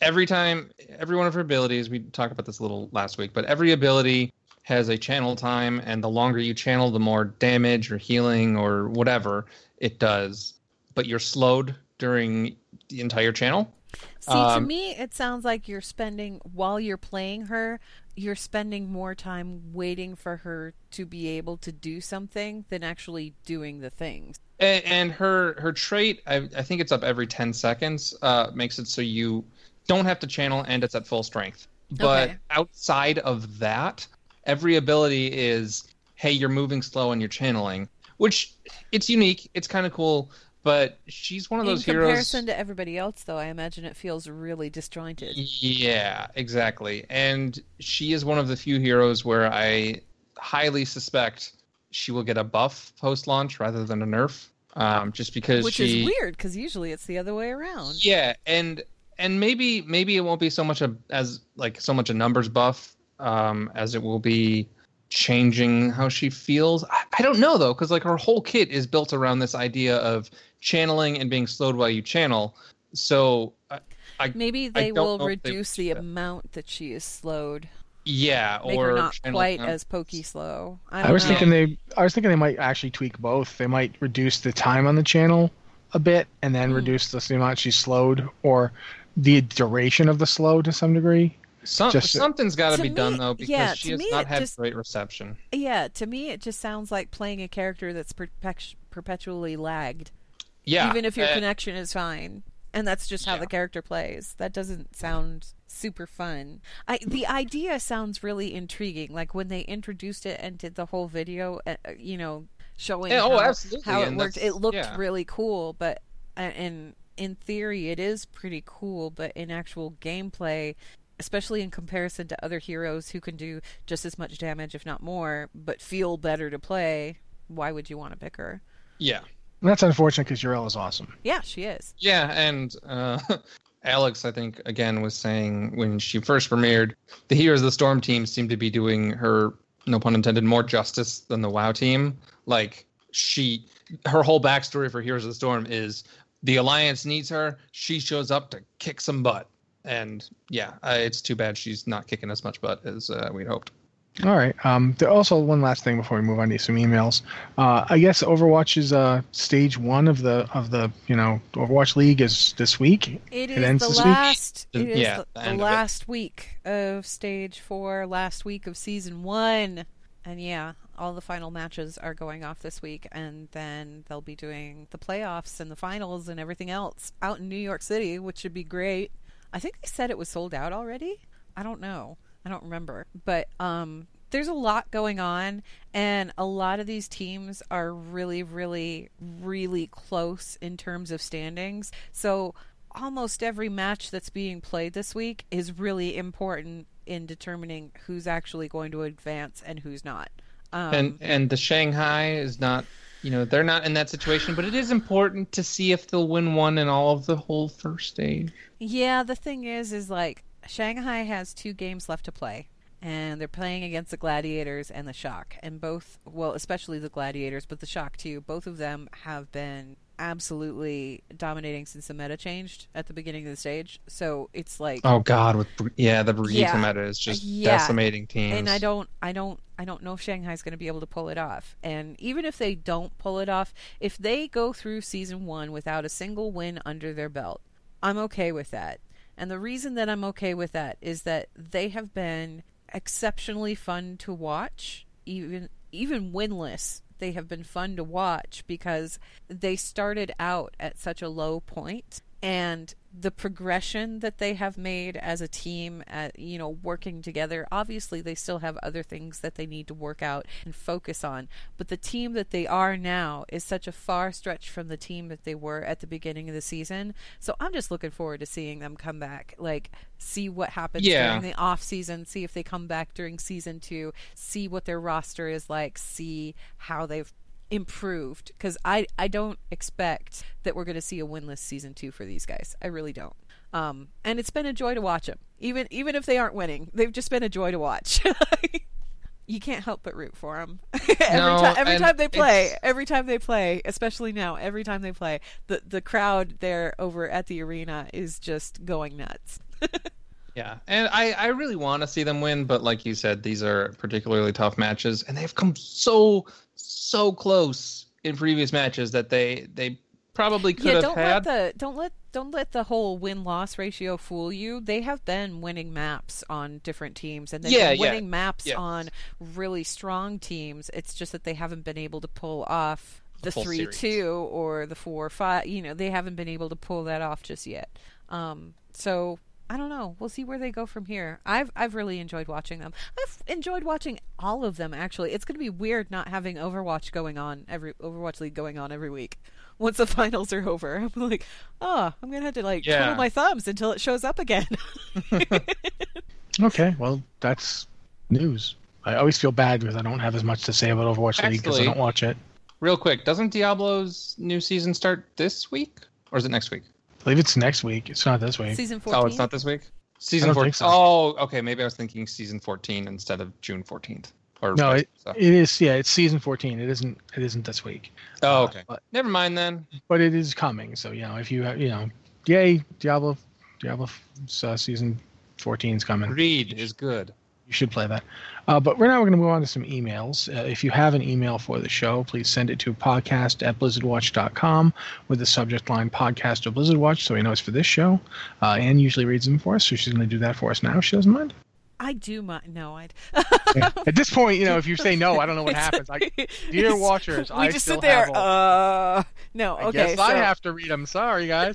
Speaker 2: every time, every one of her abilities, we talked about this a little last week, but every ability has a channel time, and the longer you channel, the more damage or healing or whatever it does. But you're slowed during the entire channel.
Speaker 3: See, to
Speaker 2: Um,
Speaker 3: me, it sounds like you're spending while you're playing her, you're spending more time waiting for her to be able to do something than actually doing the things.
Speaker 2: And, and her her trait, I, I think it's up every ten seconds. Uh, makes it so you don't have to channel and it's at full strength. But
Speaker 3: Okay.
Speaker 2: outside of that, every ability is hey, you're moving slow and you're channeling, which it's unique. It's kind of cool. But she's one of
Speaker 3: In
Speaker 2: those heroes.
Speaker 3: comparison to everybody else, though, I imagine it feels really disjointed.
Speaker 2: Yeah, exactly. And she is one of the few heroes where I highly suspect she will get a buff post launch rather than a nerf. Um, just because
Speaker 3: Which
Speaker 2: she
Speaker 3: is weird because usually it's the other way around.
Speaker 2: Yeah, and and maybe maybe it won't be so much a as like so much a numbers buff um, as it will be changing how she feels. I, I don't know though, because like her whole kit is built around this idea of channeling and being slowed while you channel. So I, I
Speaker 3: Maybe they
Speaker 2: don't
Speaker 3: will
Speaker 2: know if they
Speaker 3: reduce the
Speaker 2: do that.
Speaker 3: amount that she is slowed,
Speaker 2: yeah,
Speaker 3: make
Speaker 2: or
Speaker 3: not quite
Speaker 2: them.
Speaker 3: as pokey slow. I,
Speaker 1: I was
Speaker 3: know.
Speaker 1: thinking they I was thinking they might actually tweak both. They might reduce the time on the channel a bit and then
Speaker 3: Hmm.
Speaker 1: reduce the, the amount she's slowed or the duration of the slow to some degree.
Speaker 2: Some,
Speaker 1: just-
Speaker 2: something's got
Speaker 3: To
Speaker 2: to be done though because
Speaker 3: yeah,
Speaker 2: she has not had
Speaker 3: just-
Speaker 2: great reception.
Speaker 3: Yeah, to me, it just sounds like playing a character that's perpec- perpetually lagged,
Speaker 2: Yeah,
Speaker 3: even if your
Speaker 2: uh,
Speaker 3: connection is fine. And that's just how
Speaker 2: Yeah.
Speaker 3: the character plays. That doesn't sound super fun. I the idea sounds really intriguing. Like when they introduced it and did the whole video, uh, uh, you know, showing
Speaker 2: Yeah,
Speaker 3: how,
Speaker 2: oh, absolutely,
Speaker 3: how it
Speaker 2: and
Speaker 3: worked. It looked
Speaker 2: yeah.
Speaker 3: really cool, but uh, and in theory, it is pretty cool. But in actual gameplay, especially in comparison to other heroes who can do just as much damage, if not more, but feel better to play, why would you want to pick her?
Speaker 2: yeah.
Speaker 1: And that's unfortunate because Yrel is awesome.
Speaker 3: Yeah, she is.
Speaker 2: Yeah, and uh, Alex, I think, again, was saying when she first premiered, the Heroes of the Storm team seemed to be doing her, no pun intended, more justice than the WoW team. Like, she, her whole backstory for Heroes of the Storm is the Alliance needs her. She shows up to kick some butt. And yeah, uh, it's too bad she's not kicking as much butt as uh, we'd hoped.
Speaker 1: All right. Um, there also one last thing before we move on to some emails. Uh, I guess Overwatch is uh, stage one of the of the you know Overwatch League is this week.
Speaker 3: It
Speaker 1: It
Speaker 3: is
Speaker 1: ends
Speaker 3: the
Speaker 1: this week?
Speaker 3: last.
Speaker 2: The-
Speaker 3: It is
Speaker 2: yeah,
Speaker 3: the,
Speaker 2: the
Speaker 3: the
Speaker 2: end of it.
Speaker 3: last week of stage four, last week of season one, and yeah, all the final matches are going off this week, and then they'll be doing the playoffs and the finals and everything else out in New York City, which should be great. I think they said it was sold out already. I don't know. I don't remember, but um, there's a lot going on, and a lot of these teams are really, really, really close in terms of standings. So almost every match that's being played this week is really important in determining who's actually going to advance and who's not. Um,
Speaker 2: and and the Shanghai is not, you know, they're not in that situation. But it is important to see if they'll win one in all of the whole first stage.
Speaker 3: Yeah, the thing is, is like Shanghai has two games left to play, and they're playing against the Gladiators and the Shock, and both, well, especially the Gladiators, but the Shock too. Both of them have been absolutely dominating since the meta changed at the beginning of the stage. So it's like,
Speaker 2: Oh God, with yeah, the Brigitte
Speaker 3: Yeah.
Speaker 2: meta is just
Speaker 3: Yeah.
Speaker 2: decimating teams.
Speaker 3: and I don't, I don't, I don't know if Shanghai's going to be able to pull it off. And even if they don't pull it off, if they go through season one without a single win under their belt, I'm okay with that. And the reason that I'm okay with that is that they have been exceptionally fun to watch, even even winless. They have been fun to watch because they started out at such a low point and the progression that they have made as a team at you know working together obviously they still have other things that they need to work out and focus on but the team that they are now is such a far stretch from the team that they were at the beginning of the season so i'm just looking forward to seeing them come back like see what happens
Speaker 2: Yeah.
Speaker 3: during the off season see if they come back during season 2 see what their roster is like see how they've improved because I I don't expect that we're going to see a winless season two for these guys. I really don't. Um, and it's been a joy to watch them, even even if they aren't winning. They've just been a joy to watch. you can't help but root for them every
Speaker 2: No,
Speaker 3: time. Every time they play,
Speaker 2: it's-
Speaker 3: every time they play, especially now, every time they play, the the crowd there over at the arena is just going nuts.
Speaker 2: Yeah, and I, I really want to see them win, but like you said, these are particularly tough matches, and they've come so so close in previous matches that they they probably could
Speaker 3: yeah,
Speaker 2: have
Speaker 3: don't
Speaker 2: had.
Speaker 3: let the don't let don't let the whole win loss ratio fool you. They have been winning maps on different teams, and they've
Speaker 2: Yeah,
Speaker 3: been
Speaker 2: yeah,
Speaker 3: winning maps
Speaker 2: yeah.
Speaker 3: on really strong teams. It's just that they haven't been able to pull off the
Speaker 2: full
Speaker 3: three
Speaker 2: series.
Speaker 3: two or the four five. You know, they haven't been able to pull that off just yet. Um, so. I don't know. We'll see where they go from here. I've I've really enjoyed watching them. I've enjoyed watching all of them actually. It's going to be weird not having Overwatch going on every Overwatch League going on every week once the finals are over. I'm like, oh, I'm gonna have to like
Speaker 2: Yeah.
Speaker 3: twiddle my thumbs until it shows up again.
Speaker 1: Okay, well that's news. I always feel bad because I don't have as much to say about Overwatch League because I don't watch it.
Speaker 2: Real quick, doesn't Diablo's new season start this week, or is it next week?
Speaker 1: I believe it's next week. It's not this week.
Speaker 3: Season fourteen.
Speaker 2: Oh, it's not this week. Season
Speaker 1: don't
Speaker 2: fourteen.
Speaker 1: so.
Speaker 2: Oh, okay. Maybe I was thinking season fourteen instead of June fourteenth. Or
Speaker 1: No, it,
Speaker 2: versa.
Speaker 1: it is. Yeah, it's season 14. It isn't. It isn't this week.
Speaker 2: oh,
Speaker 1: Uh,
Speaker 2: okay.
Speaker 1: but,
Speaker 2: Never mind then.
Speaker 1: but it is coming. So you know, if you have, you know, yay, Diablo, Diablo uh, season 14 is coming.
Speaker 2: Read is good.
Speaker 1: You should play that. Uh, but right now we're now going to move on to some emails. Uh, if you have an email for the show, please send it to podcast at blizzardwatch.com with the subject line podcast or Blizzard Watch so we know it's for this show. Uh, Anne usually reads them for us, so she's going to do that for us now. if She doesn't mind.
Speaker 3: I do mind. No, I'd.
Speaker 1: Yeah. At this point, you know, if you say no, I don't know what happens. I, dear watchers,
Speaker 3: we
Speaker 1: I
Speaker 3: just
Speaker 1: still
Speaker 3: sit there. Uh, no,
Speaker 1: I
Speaker 3: okay.
Speaker 1: guess
Speaker 3: so
Speaker 1: I have to read them. Sorry, guys.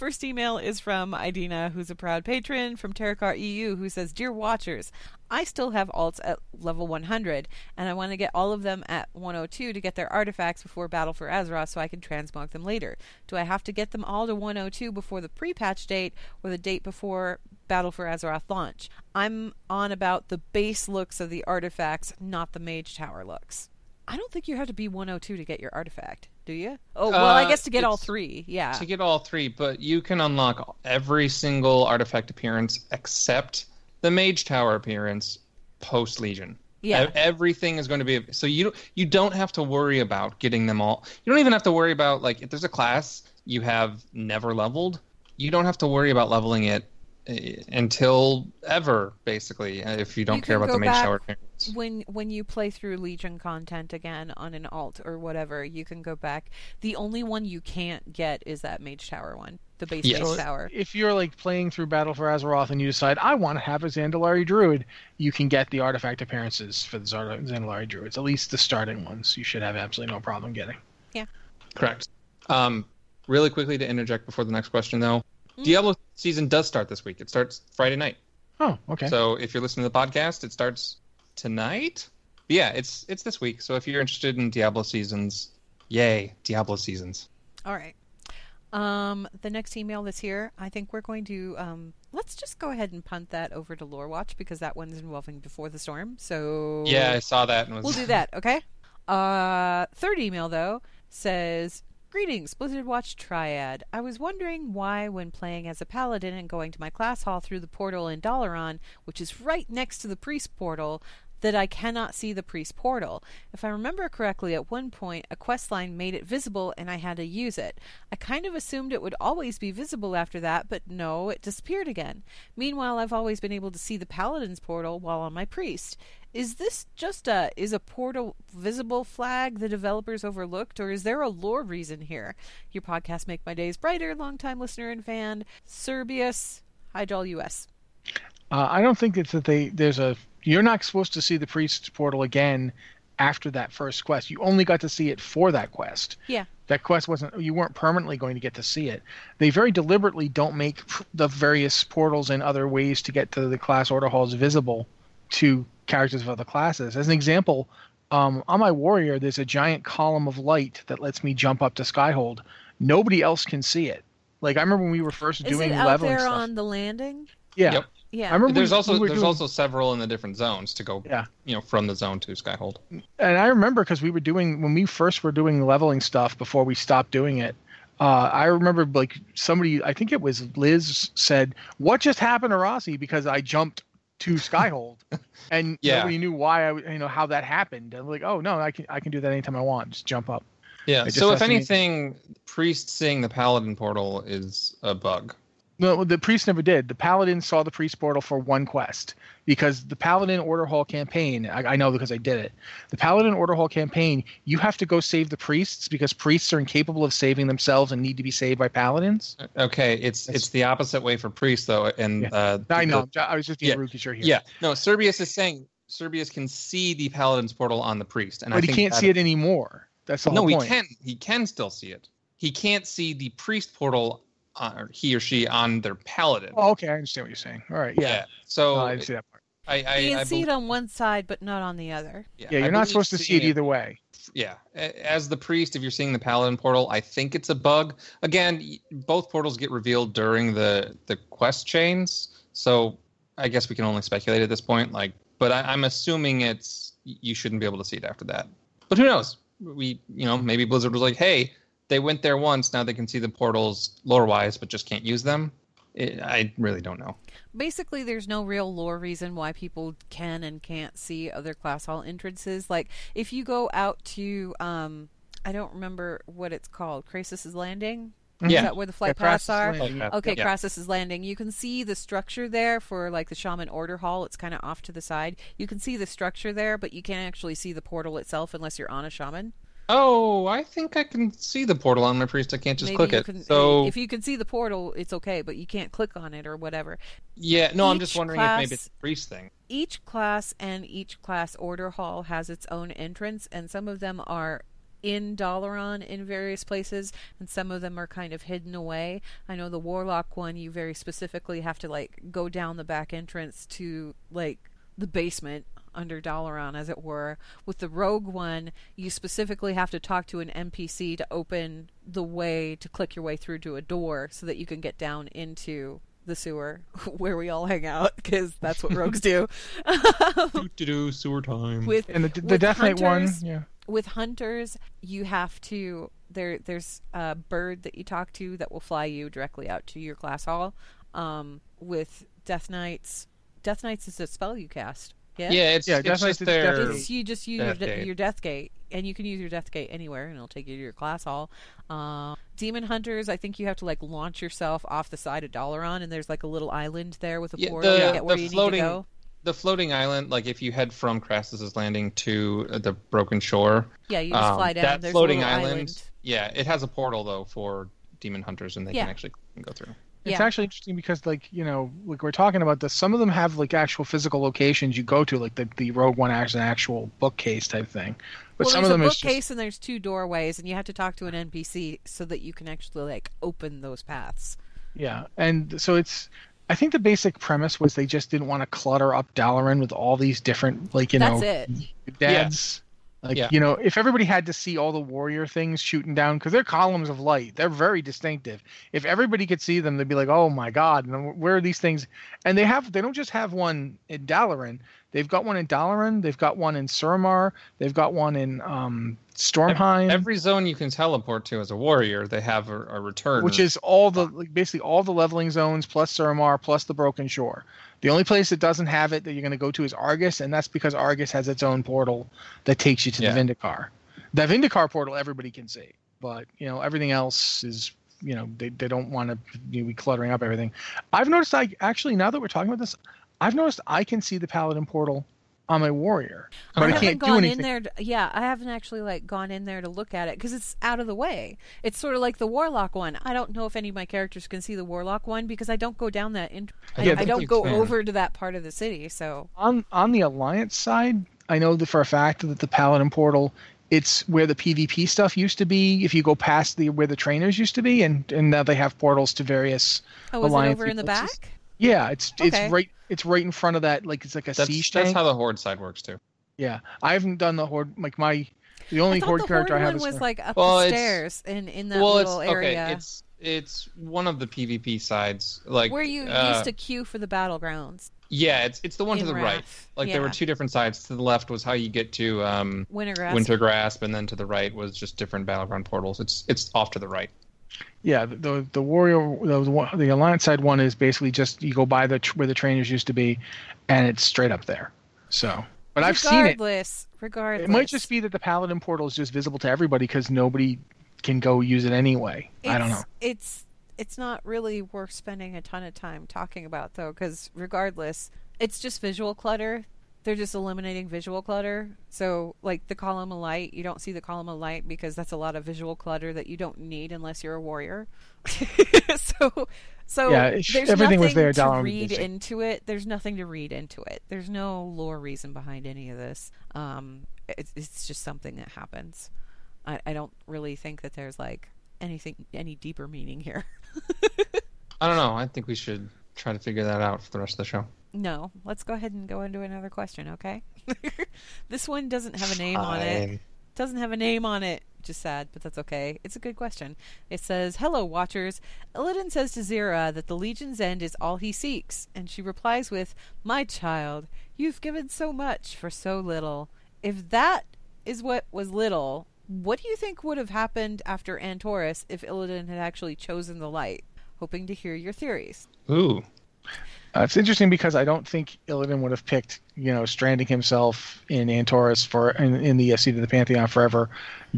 Speaker 3: First email is from Idina, who's a proud patron from Terokkar EU, who says, "Dear watchers, I still have alts at level 100, and I want to get all of them at 102 to get their artifacts before Battle for Azeroth, so I can transmog them later. Do I have to get them all to 102 before the pre-patch date or the date before Battle for Azeroth launch? I'm on about the base looks of the artifacts, not the Mage Tower looks." I don't think you have to be 102 to get your artifact, do you? Oh, well, I
Speaker 2: Uh,
Speaker 3: guess to get all three, yeah.
Speaker 2: to get all three, but you can unlock every single artifact appearance except the Mage Tower appearance post Legion.
Speaker 3: Yeah.
Speaker 2: Everything is going to be so you you don't have to worry about getting them all. You don't even have to worry about like if there's a class you have never leveled, you don't have to worry about leveling it uh, until ever basically if you don't
Speaker 3: You
Speaker 2: care about the Mage
Speaker 3: back-
Speaker 2: Tower appearance.
Speaker 3: When when you play through Legion content again on an alt or whatever, you can go back. The only one you can't get is that Mage Tower one, the base
Speaker 2: Yes.
Speaker 3: Mage
Speaker 1: So
Speaker 3: Tower.
Speaker 1: if you're like playing through Battle for Azeroth and you decide I want to have a Zandalari Druid, you can get the artifact appearances for the Zar- Zandalari Druids. At least the starting ones, you should have absolutely no problem getting. Yeah.
Speaker 2: Correct. Um, really quickly to interject before the next question, though,
Speaker 3: Mm.
Speaker 2: Diablo season does start this week. It starts Friday night.
Speaker 1: Oh, okay.
Speaker 2: So if you're listening to the podcast, it starts tonight. But yeah, it's it's this week. So if you're interested in Diablo seasons, yay, Diablo seasons.
Speaker 3: All right. Um, the next email that's here, I think we're going to um, let's just go ahead and punt that over to Lore Watch because that one's involving Before the Storm. So
Speaker 2: Yeah, I saw that and was
Speaker 3: We'll do that, okay? Uh, third email though says, "Greetings, Blizzard Watch Triad. I was wondering why, when playing as a paladin and going to my class hall through the portal in Dalaran, which is right next to the priest portal." That I cannot see the priest portal. If I remember correctly, at one point a quest line made it visible and I had to use it. I kind of assumed it would always be visible after that, but no, it disappeared again. Meanwhile, I've always been able to see the paladin's portal while on my priest. Is this just a is a portal visible flag the developers overlooked, or is there a lore reason here? Your podcast make my days brighter. Longtime listener and fan, Serbius, Hyjal US.
Speaker 1: Uh, I don't think it's that they there's a you're not supposed to see the priest's portal again after that first quest. You only got to see it for that quest.
Speaker 3: Yeah.
Speaker 1: That quest wasn't you weren't permanently going to get to see it. They very deliberately don't make the various portals and other ways to get to the class order halls visible to characters of other classes. As an example, um, on my warrior there's a giant column of light that lets me jump up to Skyhold. Nobody else can see it. Like I remember when we were first
Speaker 3: Is
Speaker 1: doing
Speaker 3: it out
Speaker 1: leveling
Speaker 3: there
Speaker 1: stuff.
Speaker 3: on the landing?
Speaker 1: yeah.
Speaker 2: Yep.
Speaker 3: Yeah.
Speaker 1: I remember
Speaker 2: There's
Speaker 1: we-
Speaker 2: also
Speaker 1: we
Speaker 2: there's
Speaker 1: doing-
Speaker 2: also several in the different zones to go.
Speaker 1: Yeah.
Speaker 2: You know, from the zone to Skyhold.
Speaker 1: and I remember because we were doing when we first were doing leveling stuff before we stopped doing it. Uh, I remember like somebody, I think it was Liz, said, "What just happened to Rossi?" Because I jumped to Skyhold, and
Speaker 2: Yeah.
Speaker 1: nobody knew why I you know, how that happened. I'm like, "Oh no, I can, I can do that anytime I want. Just jump up."
Speaker 2: Yeah. So if
Speaker 1: to be-
Speaker 2: anything, priest seeing the paladin portal is a bug.
Speaker 1: No, the priest never did. The paladin saw the priest portal for one quest because the paladin order hall campaign. I, I know because I did it. The paladin order hall campaign. You have to go save the priests because priests are incapable of saving themselves and need to be saved by paladins.
Speaker 2: Okay, it's
Speaker 1: That's-
Speaker 2: it's the opposite way for priests though, and
Speaker 1: Yeah.
Speaker 2: uh,
Speaker 1: I
Speaker 2: the-
Speaker 1: know. I was just being
Speaker 2: yeah,
Speaker 1: rude because you're here.
Speaker 2: Yeah, no, Serbius is saying Serbius can see the paladin's portal on the priest, and I
Speaker 1: but he
Speaker 2: think
Speaker 1: can't see it anymore. That's the
Speaker 2: No, he can. He can still see it. He can't see the priest portal, uh, or he or she on their paladin.
Speaker 1: Oh, okay, I understand what you're saying. All right. Yeah.
Speaker 2: So
Speaker 1: No, I
Speaker 2: I,
Speaker 1: see that part.
Speaker 2: I,
Speaker 3: you
Speaker 2: I,
Speaker 3: can see
Speaker 2: bel-
Speaker 3: it on one side, but not on the other.
Speaker 2: yeah,
Speaker 1: Yeah, you're not supposed to see it either way.
Speaker 2: Yeah, as the priest, if you're seeing the paladin portal, I think it's a bug. Again, both portals get revealed during the the quest chains, so I guess we can only speculate at this point. Like, but I, I'm assuming it's you shouldn't be able to see it after that. But who knows? We, you know, maybe Blizzard was like, hey, they went there once, now they can see the portals lore wise, but just can't use them. It, I really don't know.
Speaker 3: Basically, there's no real lore reason why people can and can't see other class hall entrances. Like, if you go out to, um, I don't remember what it's called, Krasus's Landing? Is
Speaker 2: Yeah.
Speaker 3: that where the flight
Speaker 1: Yeah,
Speaker 3: paths are?
Speaker 1: Landing.
Speaker 3: Okay,
Speaker 2: yeah.
Speaker 3: Krasus's Landing. You can see the structure there for like the Shaman Order Hall. It's kind of off to the side. You can see the structure there, but you can't actually see the portal itself unless you're on a Shaman.
Speaker 2: Oh, I think I can see the portal on my priest. I can't just
Speaker 3: Maybe
Speaker 2: click it.
Speaker 3: can,
Speaker 2: so
Speaker 3: if you can see the portal, it's okay, but you can't click on it or whatever.
Speaker 2: yeah, no, I'm just
Speaker 3: each
Speaker 2: wondering if maybe it's
Speaker 3: class-
Speaker 2: a priest thing.
Speaker 3: each class and each class order hall has its own entrance, and some of them are in Dalaran in various places, and some of them are kind of hidden away. I know the Warlock one, you very specifically have to like go down the back entrance to like the basement under Dalaran, as it were. With the Rogue one, you specifically have to talk to an NPC to open the way to click your way through to a door so that you can get down into the sewer where we all hang out because that's what rogues do.
Speaker 2: do do sewer time.
Speaker 3: with
Speaker 1: And the, the
Speaker 3: with
Speaker 1: Death Knight one, yeah.
Speaker 3: with hunters, you have to there. There's a bird that you talk to that will fly you directly out to your class hall. Um, with Death Knights, Death Knights is a spell you cast. Yeah.
Speaker 2: yeah, it's,
Speaker 1: Yeah,
Speaker 2: it's
Speaker 1: definitely
Speaker 2: just
Speaker 1: it's
Speaker 2: their
Speaker 1: definitely-
Speaker 3: It's, you just use your,
Speaker 2: Death
Speaker 3: de-
Speaker 2: Gate.
Speaker 3: your death gate, and you can use your death gate anywhere, and it'll take you to your class hall. Uh, Demon hunters, I think you have to like launch yourself off the side of Dalaran, and there's like a little island there with a
Speaker 2: Yeah,
Speaker 3: portal
Speaker 2: the-
Speaker 3: to get where you
Speaker 2: floating-
Speaker 3: need to go.
Speaker 2: the floating island, like if you head from Krasus's Landing to uh, the Broken Shore,
Speaker 3: Yeah, you just
Speaker 2: um,
Speaker 3: fly down.
Speaker 2: that
Speaker 3: There's
Speaker 2: floating
Speaker 3: a
Speaker 2: island,
Speaker 3: island.
Speaker 2: yeah, it has a portal though for demon hunters, and they
Speaker 3: Yeah.
Speaker 2: can actually go through.
Speaker 1: It's
Speaker 3: Yeah.
Speaker 1: actually interesting because, like, you know, like we're talking about this. Some of them have like actual physical locations you go to, like the, the Rogue One has an actual bookcase type thing. But
Speaker 3: well,
Speaker 1: some
Speaker 3: there's
Speaker 1: of them
Speaker 3: a
Speaker 1: is just
Speaker 3: bookcase and there's two doorways, and you have to talk to an NPC so that you can actually like open those paths.
Speaker 1: yeah, and so it's. I think the basic premise was they just didn't want to clutter up Dalaran with all these different, like you
Speaker 3: That's
Speaker 1: know,
Speaker 3: it.
Speaker 1: dads. Like
Speaker 2: Yeah.
Speaker 1: you know, if everybody had to see all the warrior things shooting down, because they're columns of light, they're very distinctive. If everybody could see them, they'd be like, "Oh my god!" And where are these things? And they have, they don't just have one in Dalaran. They've got one in Dalaran. They've got one in Suramar. They've got one in um, Stormheim,
Speaker 2: Every zone you can teleport to as a warrior, they have a, a return.
Speaker 1: which is all the like, basically all the leveling zones plus Suramar plus the Broken Shore. The only place that doesn't have it that you're going to go to is Argus, and that's because Argus has its own portal that takes you to
Speaker 2: Yeah.
Speaker 1: the Vindicaar. The Vindicaar portal everybody can see, but you know everything else is you know they, they don't want to you know, be cluttering up everything. I've noticed I actually now that we're talking about this, I've noticed I can see the Paladin portal on my warrior, but I,
Speaker 3: haven't
Speaker 1: can't do anything.
Speaker 3: in there. To, yeah, I haven't actually like gone in there to look at it because it's out of the way. It's sort of like the warlock one. I don't know if any of my characters can see the warlock one because I don't go down that. In- I,
Speaker 2: Yeah, I
Speaker 3: I don't go
Speaker 2: can.
Speaker 3: over to that part of the city. So
Speaker 1: on on the alliance side i know that for a fact that the paladin portal it's where the pvp stuff used to be if you go past the where the trainers used to be and and now they have portals to various
Speaker 3: oh, is it over in the back?
Speaker 1: Yeah it's
Speaker 3: Okay.
Speaker 1: it's right it's right in front of that like it's like a
Speaker 2: that's,
Speaker 1: siege
Speaker 2: that's
Speaker 1: tank
Speaker 2: how the horde side works too.
Speaker 1: yeah i haven't done the horde like my the only
Speaker 3: I thought
Speaker 1: horde
Speaker 3: the
Speaker 1: character
Speaker 3: horde
Speaker 1: i have
Speaker 3: one
Speaker 1: is
Speaker 3: was
Speaker 1: for-
Speaker 3: like up
Speaker 2: Well,
Speaker 3: the stairs in in that
Speaker 2: well, it's
Speaker 3: little area
Speaker 2: okay. It's it's one of the PvP sides, like
Speaker 3: where you
Speaker 2: uh,
Speaker 3: used to queue for the battlegrounds.
Speaker 2: Yeah, it's it's the one to
Speaker 3: in
Speaker 2: the right.
Speaker 3: Wrath.
Speaker 2: Like there were two different sides. To the left was how you get to um,
Speaker 3: Wintergrasp.
Speaker 2: Winter Grasp, and then to the right was just different battleground portals. It's it's off to the right.
Speaker 1: Yeah, the the, the warrior the, the alliance side one is basically just you go by the where the trainers used to be, and it's straight up there. So, but I've seen it.
Speaker 3: Regardless, regardless,
Speaker 1: It might just be that the paladin portal is just visible to everybody because nobody can go use it anyway. I don't know.
Speaker 3: It's- It's it's not really worth spending a ton of time talking about though, because regardless, it's just visual clutter. They're just eliminating visual clutter. So, like the column of light, you don't see the column of light because that's a lot of visual clutter that you don't need unless you're a warrior. so, so
Speaker 1: Yeah, if
Speaker 3: there's
Speaker 1: everything was there,
Speaker 3: to
Speaker 1: Dallin would be
Speaker 3: read
Speaker 1: busy.
Speaker 3: into it. There's nothing to read into it. There's no lore reason behind any of this. Um, it's, it's just something that happens. I, I don't really think that there's like anything any deeper meaning here.
Speaker 2: I don't know. I think we should try to figure that out for the rest of the show.
Speaker 3: No, let's go ahead and go into another question, okay? this one doesn't have a name on it.
Speaker 2: Fine.
Speaker 3: Doesn't have a name on it. Just sad, but that's okay. It's a good question. It says, "Hello, Watchers." Illidan says to Xe'ra that the Legion's end is all he seeks, and she replies with, "My child, you've given so much for so little. If that is what was little, what do you think would have happened after Antorus if Illidan had actually chosen the light?" Hoping to hear your theories.
Speaker 2: Ooh,
Speaker 1: Uh, it's interesting because I don't think Illidan would have picked, you know, stranding himself in Antorus for in, in the seat of the Pantheon forever,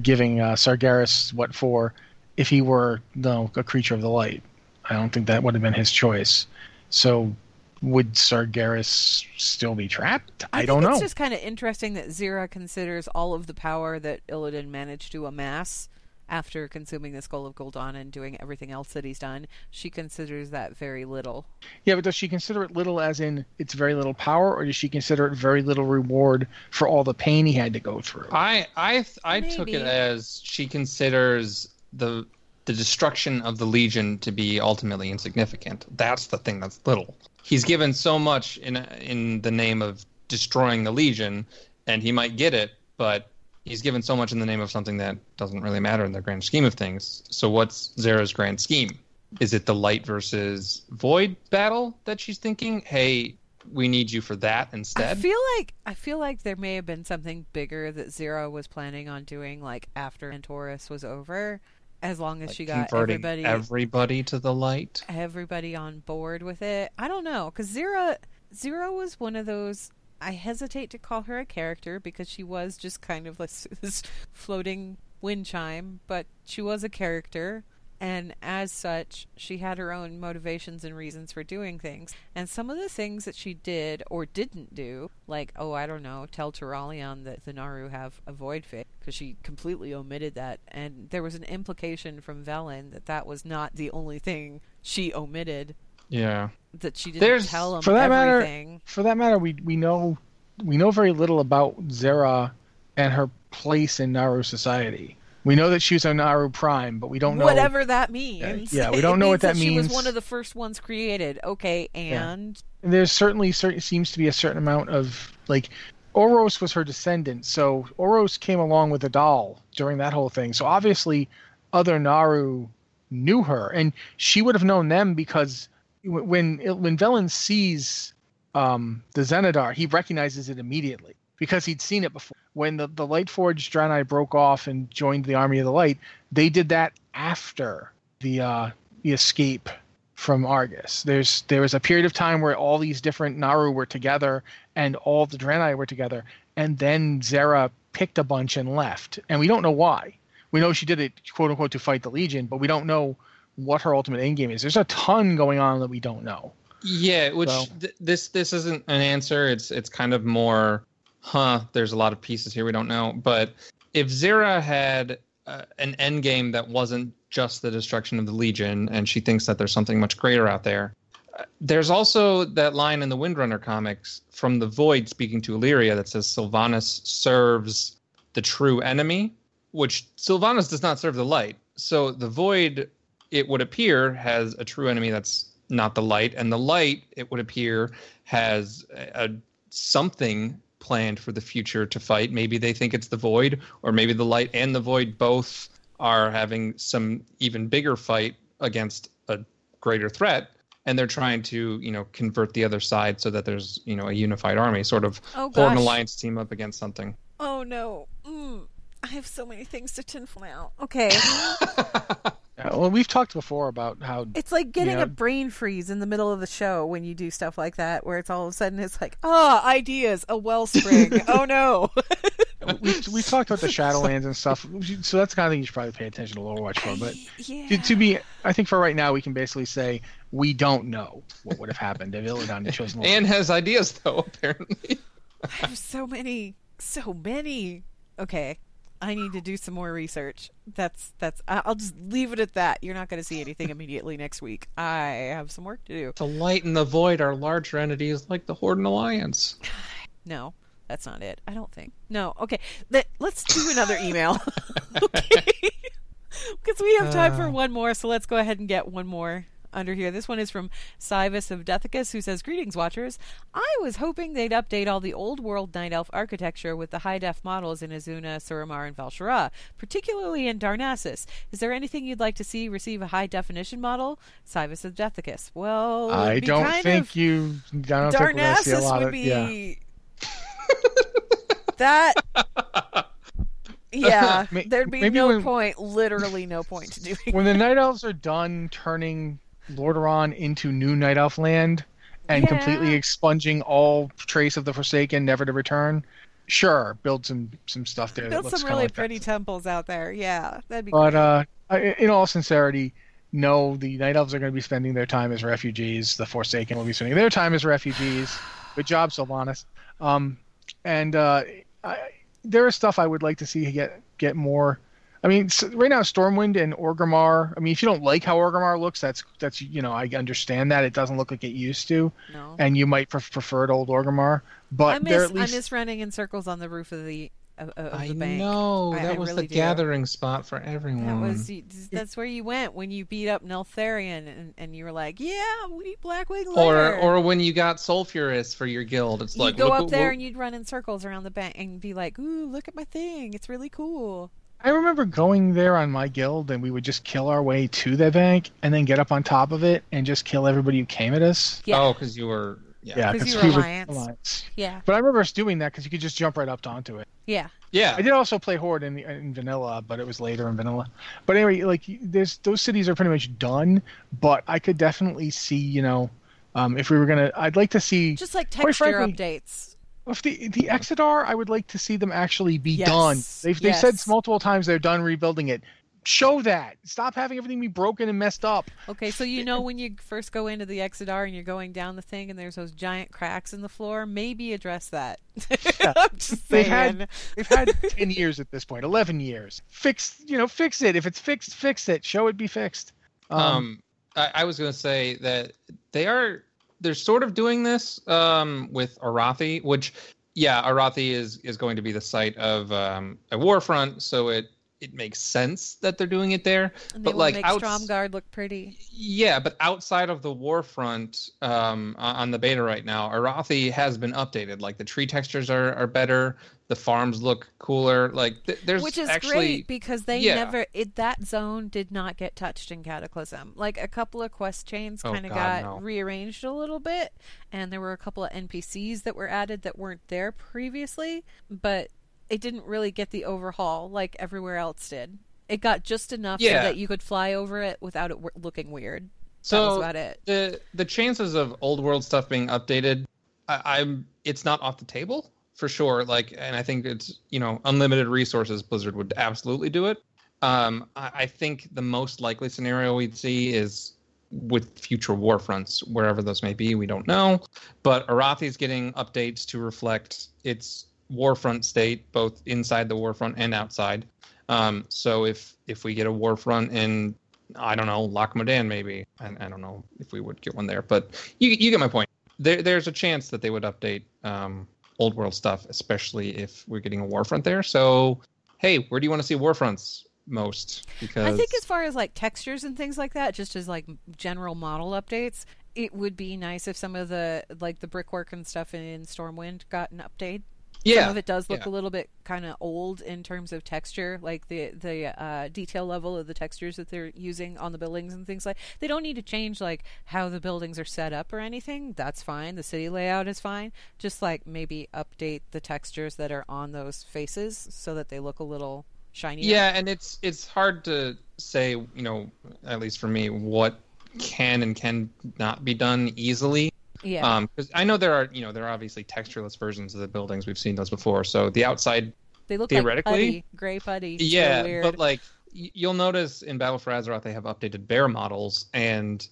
Speaker 1: giving uh, Sargeras what for, if he were no a creature of the light. I don't think that would have been his choice. So, would Sargeras still be trapped? I,
Speaker 3: think
Speaker 1: don't know.
Speaker 3: It's just kind of interesting that Xe'ra considers all of the power that Illidan managed to amass after consuming the Skull of Gul'dan and doing everything else that he's done. She considers that very little.
Speaker 1: Yeah, but does she consider it little as in it's very little power, or does she consider it very little reward for all the pain he had to go through?
Speaker 2: I I I took it as she considers the the destruction of the Legion to be ultimately insignificant. That's the thing that's little. He's given so much in in the name of destroying the Legion, and he might get it, but he's given so much in the name of something that doesn't really matter in the grand scheme of things. So what's Xe'ra's grand scheme? Is it the light versus void battle that she's thinking? Hey, we need you for that instead.
Speaker 3: I feel like I feel like there may have been something bigger that Xe'ra was planning on doing, like after Antorus was over, as long as
Speaker 2: Like
Speaker 3: she got everybody
Speaker 2: everybody to the light.
Speaker 3: everybody on board with it. I don't know, because Xe'ra Xe'ra was one of those. I hesitate to call her a character because she was just kind of like this floating wind chime, but she was a character, And as such, she had her own motivations and reasons for doing things. And some of the things that she did or didn't do, like, oh, I don't know, tell Turalyon that the Naaru have a void fate, because she completely omitted that. And there was an implication from Velen that that was not the only thing she omitted,
Speaker 2: Yeah.
Speaker 3: that she didn't
Speaker 2: There's-
Speaker 3: tell him
Speaker 1: for that matter- For that matter, we we know we know very little about Xe'ra and her place in Naaru society. We know that she was a Naaru Prime, but we don't know
Speaker 3: Whatever that means.
Speaker 1: yeah, we don't know what that means.
Speaker 3: She was one of the first ones created. Okay, and
Speaker 1: there's certainly certain seems to be a certain amount of like O'ros was her descendant, so O'ros came along with a doll during that whole thing. So obviously, other Naaru knew her, and she would have known them because when when Velen sees um, the Xenedar, he recognizes it immediately because he'd seen it before. When the the Lightforged Draenei broke off and joined the Army of the Light, they did that after the uh, the escape from Argus. There's there was a period of time where all these different Naaru were together and all the Draenei were together, and then Xe'ra picked a bunch and left, and we don't know why. We know she did it quote unquote to fight the Legion, but we don't know what her ultimate end game is. There's a ton going on that we don't know.
Speaker 2: Yeah, which
Speaker 1: So-
Speaker 2: th- this this isn't an answer. It's it's kind of more, huh? There's a lot of pieces here we don't know. But if Xe'ra had uh, an end game that wasn't just the destruction of the Legion, and she thinks that there's something much greater out there, uh, there's also that line in the Windrunner comics from the Void speaking to Alleria that says Sylvanas serves the true enemy, which Sylvanas does not serve the light. So the Void, it would appear, has a true enemy that's not the light, and the light, it would appear, has a, a something planned for the future to fight. Maybe they think it's the void, or maybe the light and the void both are having some even bigger fight against a greater threat, and they're trying to, you know, convert the other side so that there's, you know, a unified army, sort of
Speaker 3: oh gosh,
Speaker 2: Alliance team up against something.
Speaker 3: oh no, mm, I have so many things to tinfoil now. Okay,
Speaker 1: Yeah, well, we've talked before about how
Speaker 3: it's like getting
Speaker 1: Yeah.
Speaker 3: a brain freeze in the middle of the show when you do stuff like that, where it's all of a sudden it's like, ah, ideas, a wellspring. oh no.
Speaker 1: we we talked about the Shadowlands and stuff. So that's the kind of thing you should probably pay attention to Overwatch for. But
Speaker 3: yeah.
Speaker 1: to, to be, I think for right now we can basically say we don't know what would have happened if Illidan had chosen.
Speaker 2: and has ideas though, apparently.
Speaker 3: I have so many, so many. Okay, I need to do some more research. That's that's. I'll just leave it at that. You're not going to see anything immediately next week. I have some work to do.
Speaker 2: To lighten the void are larger entities like the Horde and Alliance.
Speaker 3: No, that's not it. I don't think. No. Okay. Let, let's do another email. okay. Because we have time for
Speaker 2: Uh.
Speaker 3: one more, so let's go ahead and get one more under here. This one is from Cybus of Dethicus, who says, Greetings, Watchers. I was hoping they'd update all the old world Night Elf architecture with the high def models in Azsuna, Suramar, and Val'sharah, particularly in Darnassus. Is there anything you'd like to see receive a high definition model? Cybus of Dethicus. Well,
Speaker 1: I don't think you. I don't think we're gonna see a
Speaker 3: Darnassus
Speaker 1: lot
Speaker 3: would
Speaker 1: of.
Speaker 3: be
Speaker 1: Yeah.
Speaker 3: that. Yeah, there'd be
Speaker 1: maybe
Speaker 3: no
Speaker 1: when-
Speaker 3: point, literally no point to doing.
Speaker 1: When the Night Elves are done turning Lordaeron into new Night Elf land and
Speaker 3: Yeah.
Speaker 1: completely expunging all trace of the Forsaken, never to return, sure, build some some stuff there.
Speaker 3: Build some really
Speaker 1: like that.
Speaker 3: pretty temples out there. Yeah, that'd be.
Speaker 1: But
Speaker 3: great.
Speaker 1: uh, in all sincerity, no, the Night Elves are going to be spending their time as refugees. The Forsaken will be spending their time as refugees. Good job, Sylvanas. Um, and uh, I, there is stuff I would like to see get get more. I mean, right now, Stormwind and Orgrimmar. I mean, if you don't like how Orgrimmar looks, that's that's you know I understand that it doesn't look like it used to,
Speaker 3: no,
Speaker 1: and you might pref- prefer old Orgrimmar. But they're
Speaker 3: miss
Speaker 1: at least
Speaker 3: I miss running in circles on the roof of the of, of
Speaker 2: I
Speaker 3: the bank.
Speaker 2: know
Speaker 3: I-
Speaker 2: that
Speaker 3: I
Speaker 2: was
Speaker 3: really
Speaker 2: the
Speaker 3: do.
Speaker 2: gathering spot for everyone.
Speaker 3: That was that's where you went when you beat up Neltharion, and, and you were like, "Yeah, we need Blackwing
Speaker 2: or or when you got Sulfuras for your guild, it's
Speaker 3: you
Speaker 2: like
Speaker 3: go
Speaker 2: look
Speaker 3: up
Speaker 2: what-
Speaker 3: there
Speaker 2: what-
Speaker 3: and you'd run in circles around the bank and be like, "Ooh, look at my thing! It's really cool."
Speaker 1: I remember going there on my guild, and we would just kill our way to the bank, and then get up on top of it and just kill everybody who came at us.
Speaker 3: Yeah,
Speaker 2: Oh, because you were yeah
Speaker 1: Yeah,
Speaker 3: 'Cause you
Speaker 1: we
Speaker 3: were
Speaker 1: were
Speaker 3: Alliance.
Speaker 1: Alliance.
Speaker 3: yeah,
Speaker 1: But I remember us doing that because you could just jump right up onto it.
Speaker 3: yeah.
Speaker 2: yeah.
Speaker 1: I did also play Horde in, in vanilla, but it was later in vanilla. But anyway, like there's those cities are pretty much done. But I could definitely see, you know, um, if we were gonna, I'd like to see
Speaker 3: Just like texture
Speaker 1: frankly,
Speaker 3: updates.
Speaker 1: If the the Exodar, I would like to see them actually be
Speaker 3: Yes,
Speaker 1: done. They've they've said multiple times they're done rebuilding it. show that. Stop having everything be broken and messed up.
Speaker 3: Okay, so you know when you first go into the Exodar and you're going down the thing and there's those giant cracks in the floor, maybe address that.
Speaker 1: Yeah.
Speaker 3: I'm just
Speaker 1: They've had they've had ten years at this point, eleven years. Fix you know, fix it. If it's fixed, fix it. Show it be fixed.
Speaker 2: Um,
Speaker 1: Um,
Speaker 2: I, I was going to say that they are they're sort of doing this um, with Arathi, which yeah, Arathi is is going to be the site of um, a warfront, so it it makes sense that they're doing it there.
Speaker 3: and
Speaker 2: but like
Speaker 3: make Stromgarde look pretty.
Speaker 2: Yeah, but outside of the warfront um, on the beta right now, Arathi has been updated. Like the tree textures are, are better, the farms look cooler. Like th- there's
Speaker 3: Which is
Speaker 2: actually
Speaker 3: great because they
Speaker 2: yeah.
Speaker 3: never it that zone did not get touched in Cataclysm. Like a couple of quest chains
Speaker 2: Oh,
Speaker 3: kind of
Speaker 2: God,
Speaker 3: got
Speaker 2: no.
Speaker 3: rearranged a little bit, and there were a couple of NPCs that were added that weren't there previously, but it didn't really get the overhaul like everywhere else did. It got just enough so that you could fly over it without it w- looking weird.
Speaker 2: so
Speaker 3: about it.
Speaker 2: the the chances of old world stuff being updated, I, I'm it's not off the table for sure. Like, and I think it's you know unlimited resources. Blizzard would absolutely do it. Um, I, I think the most likely scenario we'd see is with future war fronts, wherever those may be. We don't know, but Arathi's getting updates to reflect its warfront state, both inside the warfront and outside. Um, so if if we get a warfront in I don't know, Loch Modan maybe. I, I don't know if we would get one there, but you you get my point. There there's a chance that they would update um, old world stuff, especially if we're getting a warfront there. So hey, where do you want to see warfronts most? Because
Speaker 3: I think as far as like textures and things like that, just as like general model updates, it would be nice if some of the like the brickwork and stuff in Stormwind got an update.
Speaker 2: Yeah,
Speaker 3: Some of it does look
Speaker 2: yeah.
Speaker 3: a little bit kind of old in terms of texture, like the the uh, detail level of the textures that they're using on the buildings and things like. They don't need to change like how the buildings are set up or anything. That's fine. The city layout is fine. Just like maybe update the textures that are on those faces so that they look a little shinier.
Speaker 2: Yeah, and it's it's hard to say, you know, at least for me, what can and can not be done easily.
Speaker 3: Yeah.
Speaker 2: Um, because I know there are, you know, there are obviously textureless versions of the buildings. We've seen those before. So the outside
Speaker 3: They look
Speaker 2: Theoretically-
Speaker 3: like putty, gray putty.
Speaker 2: Yeah, but like you'll notice in Battle for Azeroth they have updated bear models, and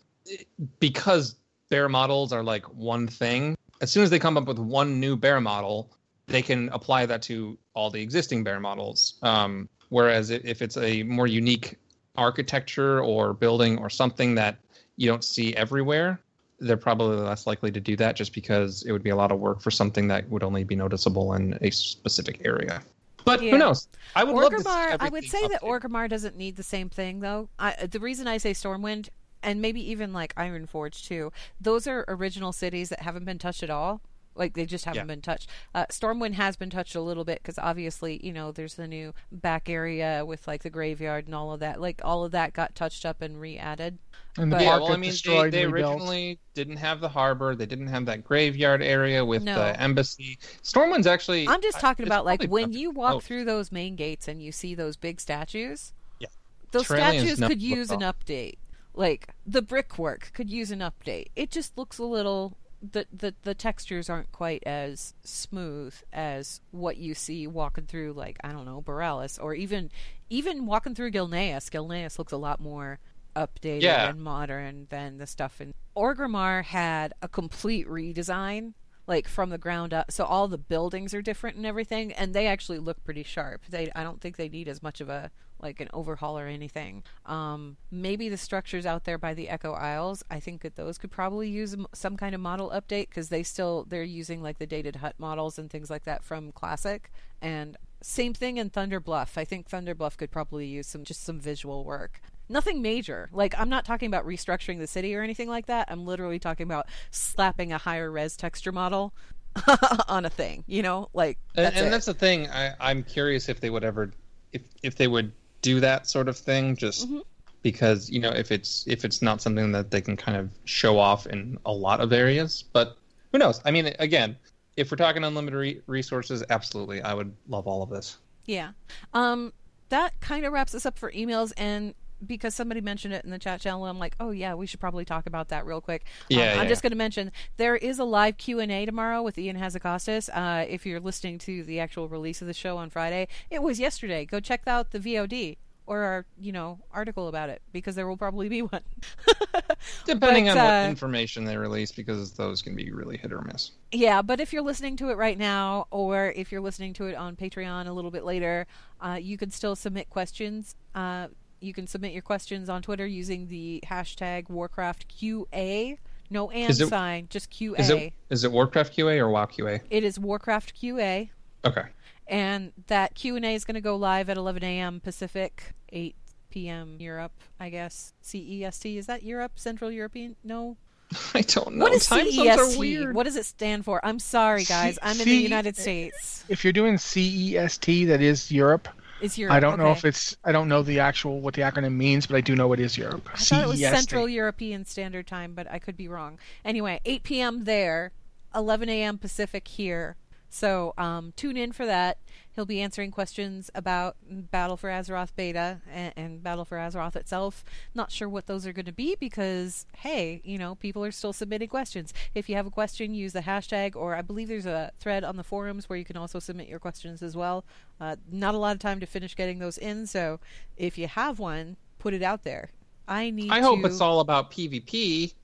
Speaker 2: because bear models are like one thing, as soon as they come up with one new bear model, they can apply that to all the existing bear models. Um, whereas if it's a more unique architecture or building or something that you don't see everywhere, they're probably less likely to do that just because it would be a lot of work for something that would only be noticeable in a specific area. But
Speaker 3: Yeah.
Speaker 2: who knows? I would love to see
Speaker 3: Orgrimmar, I would say that
Speaker 2: updated.
Speaker 3: Orgrimmar doesn't need the same thing though. I, the reason I say Stormwind and maybe even like Ironforge too, those are original cities that haven't been touched at all. Like they just haven't
Speaker 2: Yeah.
Speaker 3: been touched. Uh, Stormwind has been touched a little bit because obviously you know there's the new back area with like the graveyard and all of that. Like all of that got touched up and re-added.
Speaker 1: and the
Speaker 3: but-
Speaker 2: Yeah,
Speaker 1: park
Speaker 2: well, I mean, they,
Speaker 1: destroyed
Speaker 2: they originally didn't have the harbor. They didn't have that graveyard area with
Speaker 3: No.
Speaker 2: the embassy. Stormwind's actually.
Speaker 3: I'm just talking
Speaker 2: it's
Speaker 3: about like when you walk
Speaker 2: close.
Speaker 3: through those main gates and you see those big statues.
Speaker 2: Yeah.
Speaker 3: Those
Speaker 2: Trillions
Speaker 3: statues
Speaker 2: never
Speaker 3: could use an update. Like the brickwork could use an update. It just looks a little the, the the textures aren't quite as smooth as what you see walking through like I don't know Boralus or even even walking through Gilneas. Gilneas looks a lot more updated
Speaker 2: Yeah.
Speaker 3: and modern than the stuff in Orgrimmar had a complete redesign like from the ground up so all the buildings are different and everything and they actually look pretty sharp they i don't think they need as much of a like an overhaul or anything um maybe the structures out there by the echo isles i think that those could probably use some kind of model update because they still they're using like the dated hut models and things like that from classic and same thing in thunder bluff i think thunder bluff could probably use some just some visual work nothing major. Like I'm not talking about restructuring the city or anything like that. I'm literally talking about slapping a higher res texture model on a thing. You know, like
Speaker 2: And,
Speaker 3: that's
Speaker 2: and
Speaker 3: it.
Speaker 2: that's the thing. I, I'm curious if they would ever, if if they would do that sort of thing, just
Speaker 3: Mhm.
Speaker 2: because you know if it's if it's not something that they can kind of show off in a lot of areas. But who knows? I mean, again, if we're talking unlimited re- resources, absolutely, I would love all of this.
Speaker 3: Yeah. Um, that kind of wraps us up for emails and. Because somebody mentioned it in the chat channel, I'm like, oh yeah, we should probably talk about that real quick. Um,
Speaker 2: Yeah,
Speaker 3: I'm just going to mention there is a live Q and A tomorrow with Ion Hazzikostas. Uh, if you're listening to the actual release of the show on Friday, it was yesterday. Go check out the VOD or our you know article about it because there will probably be one.
Speaker 2: Depending
Speaker 3: But,
Speaker 2: on
Speaker 3: uh,
Speaker 2: what information they release, because those can be really hit or miss.
Speaker 3: Yeah, but if you're listening to it right now, or if you're listening to it on Patreon a little bit later, uh, you can still submit questions. Uh, you can submit your questions on Twitter using the hashtag WarcraftQA. No and
Speaker 2: it-
Speaker 3: sign, just QA.
Speaker 2: Is it is it Warcraft QA or WoW QA?
Speaker 3: it is Warcraft QA,
Speaker 2: Okay.
Speaker 3: and that Q and A is going to go live at 11 a.m. Pacific, 8 p.m. Europe, I guess. CEST is that Europe? Central European? No.
Speaker 2: I don't know.
Speaker 3: What is
Speaker 2: Time
Speaker 3: CEST?
Speaker 2: are weird.
Speaker 3: What does it stand for? I'm sorry, guys. I'm in the United States.
Speaker 1: If you're doing CEST, that is Europe.
Speaker 3: Is Europe?
Speaker 1: I don't know if it's. I don't know the actual what the acronym means, but I do know it is Europe.
Speaker 3: I thought it was Central European Standard Time, but I could be wrong. Anyway, 8 p.m. there, 11 a.m. Pacific here. So um, tune in for that. He'll be answering questions about Battle for Azeroth beta and, and Battle for Azeroth itself. Not sure what those are going to be because, hey, you know, people are still submitting questions. If you have a question, use the hashtag, or I believe there's a thread on the forums where you can also submit your questions as well. Uh, not a lot of time to finish getting those in, so if you have one, put it out there. I need
Speaker 2: I hope
Speaker 3: to...
Speaker 2: it's all about PvP.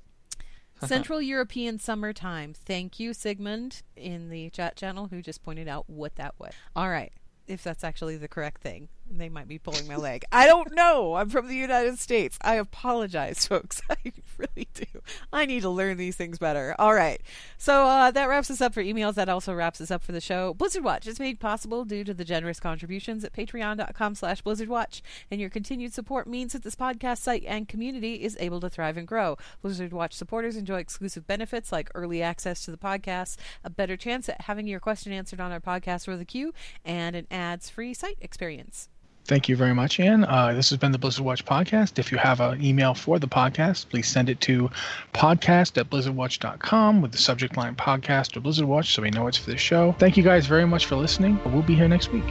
Speaker 3: Central European Summertime. Thank you, Sigmund, in the chat channel, who just pointed out what that was. All right. If that's actually the correct thing, they might be pulling my leg. I don't know. I'm from the United States. I apologize, folks. I really do. I need to learn these things better. All right. So uh, that wraps us up for emails. That also wraps us up for the show. Blizzard Watch is made possible due to the generous contributions at patreon.com slash blizzardwatch. And your continued support means that this podcast site and community is able to thrive and grow. Blizzard Watch supporters enjoy exclusive benefits like early access to the podcast, a better chance at having your question answered on our podcast or the queue, and an ads-free site experience.
Speaker 1: Thank you very much, Anne. Uh, this has been the Blizzard Watch podcast. If you have an email for the podcast, please send it to podcast at blizzardwatch.com with the subject line podcast or Blizzard Watch so we know it's for the show. Thank you guys very much for listening. We'll be here next week.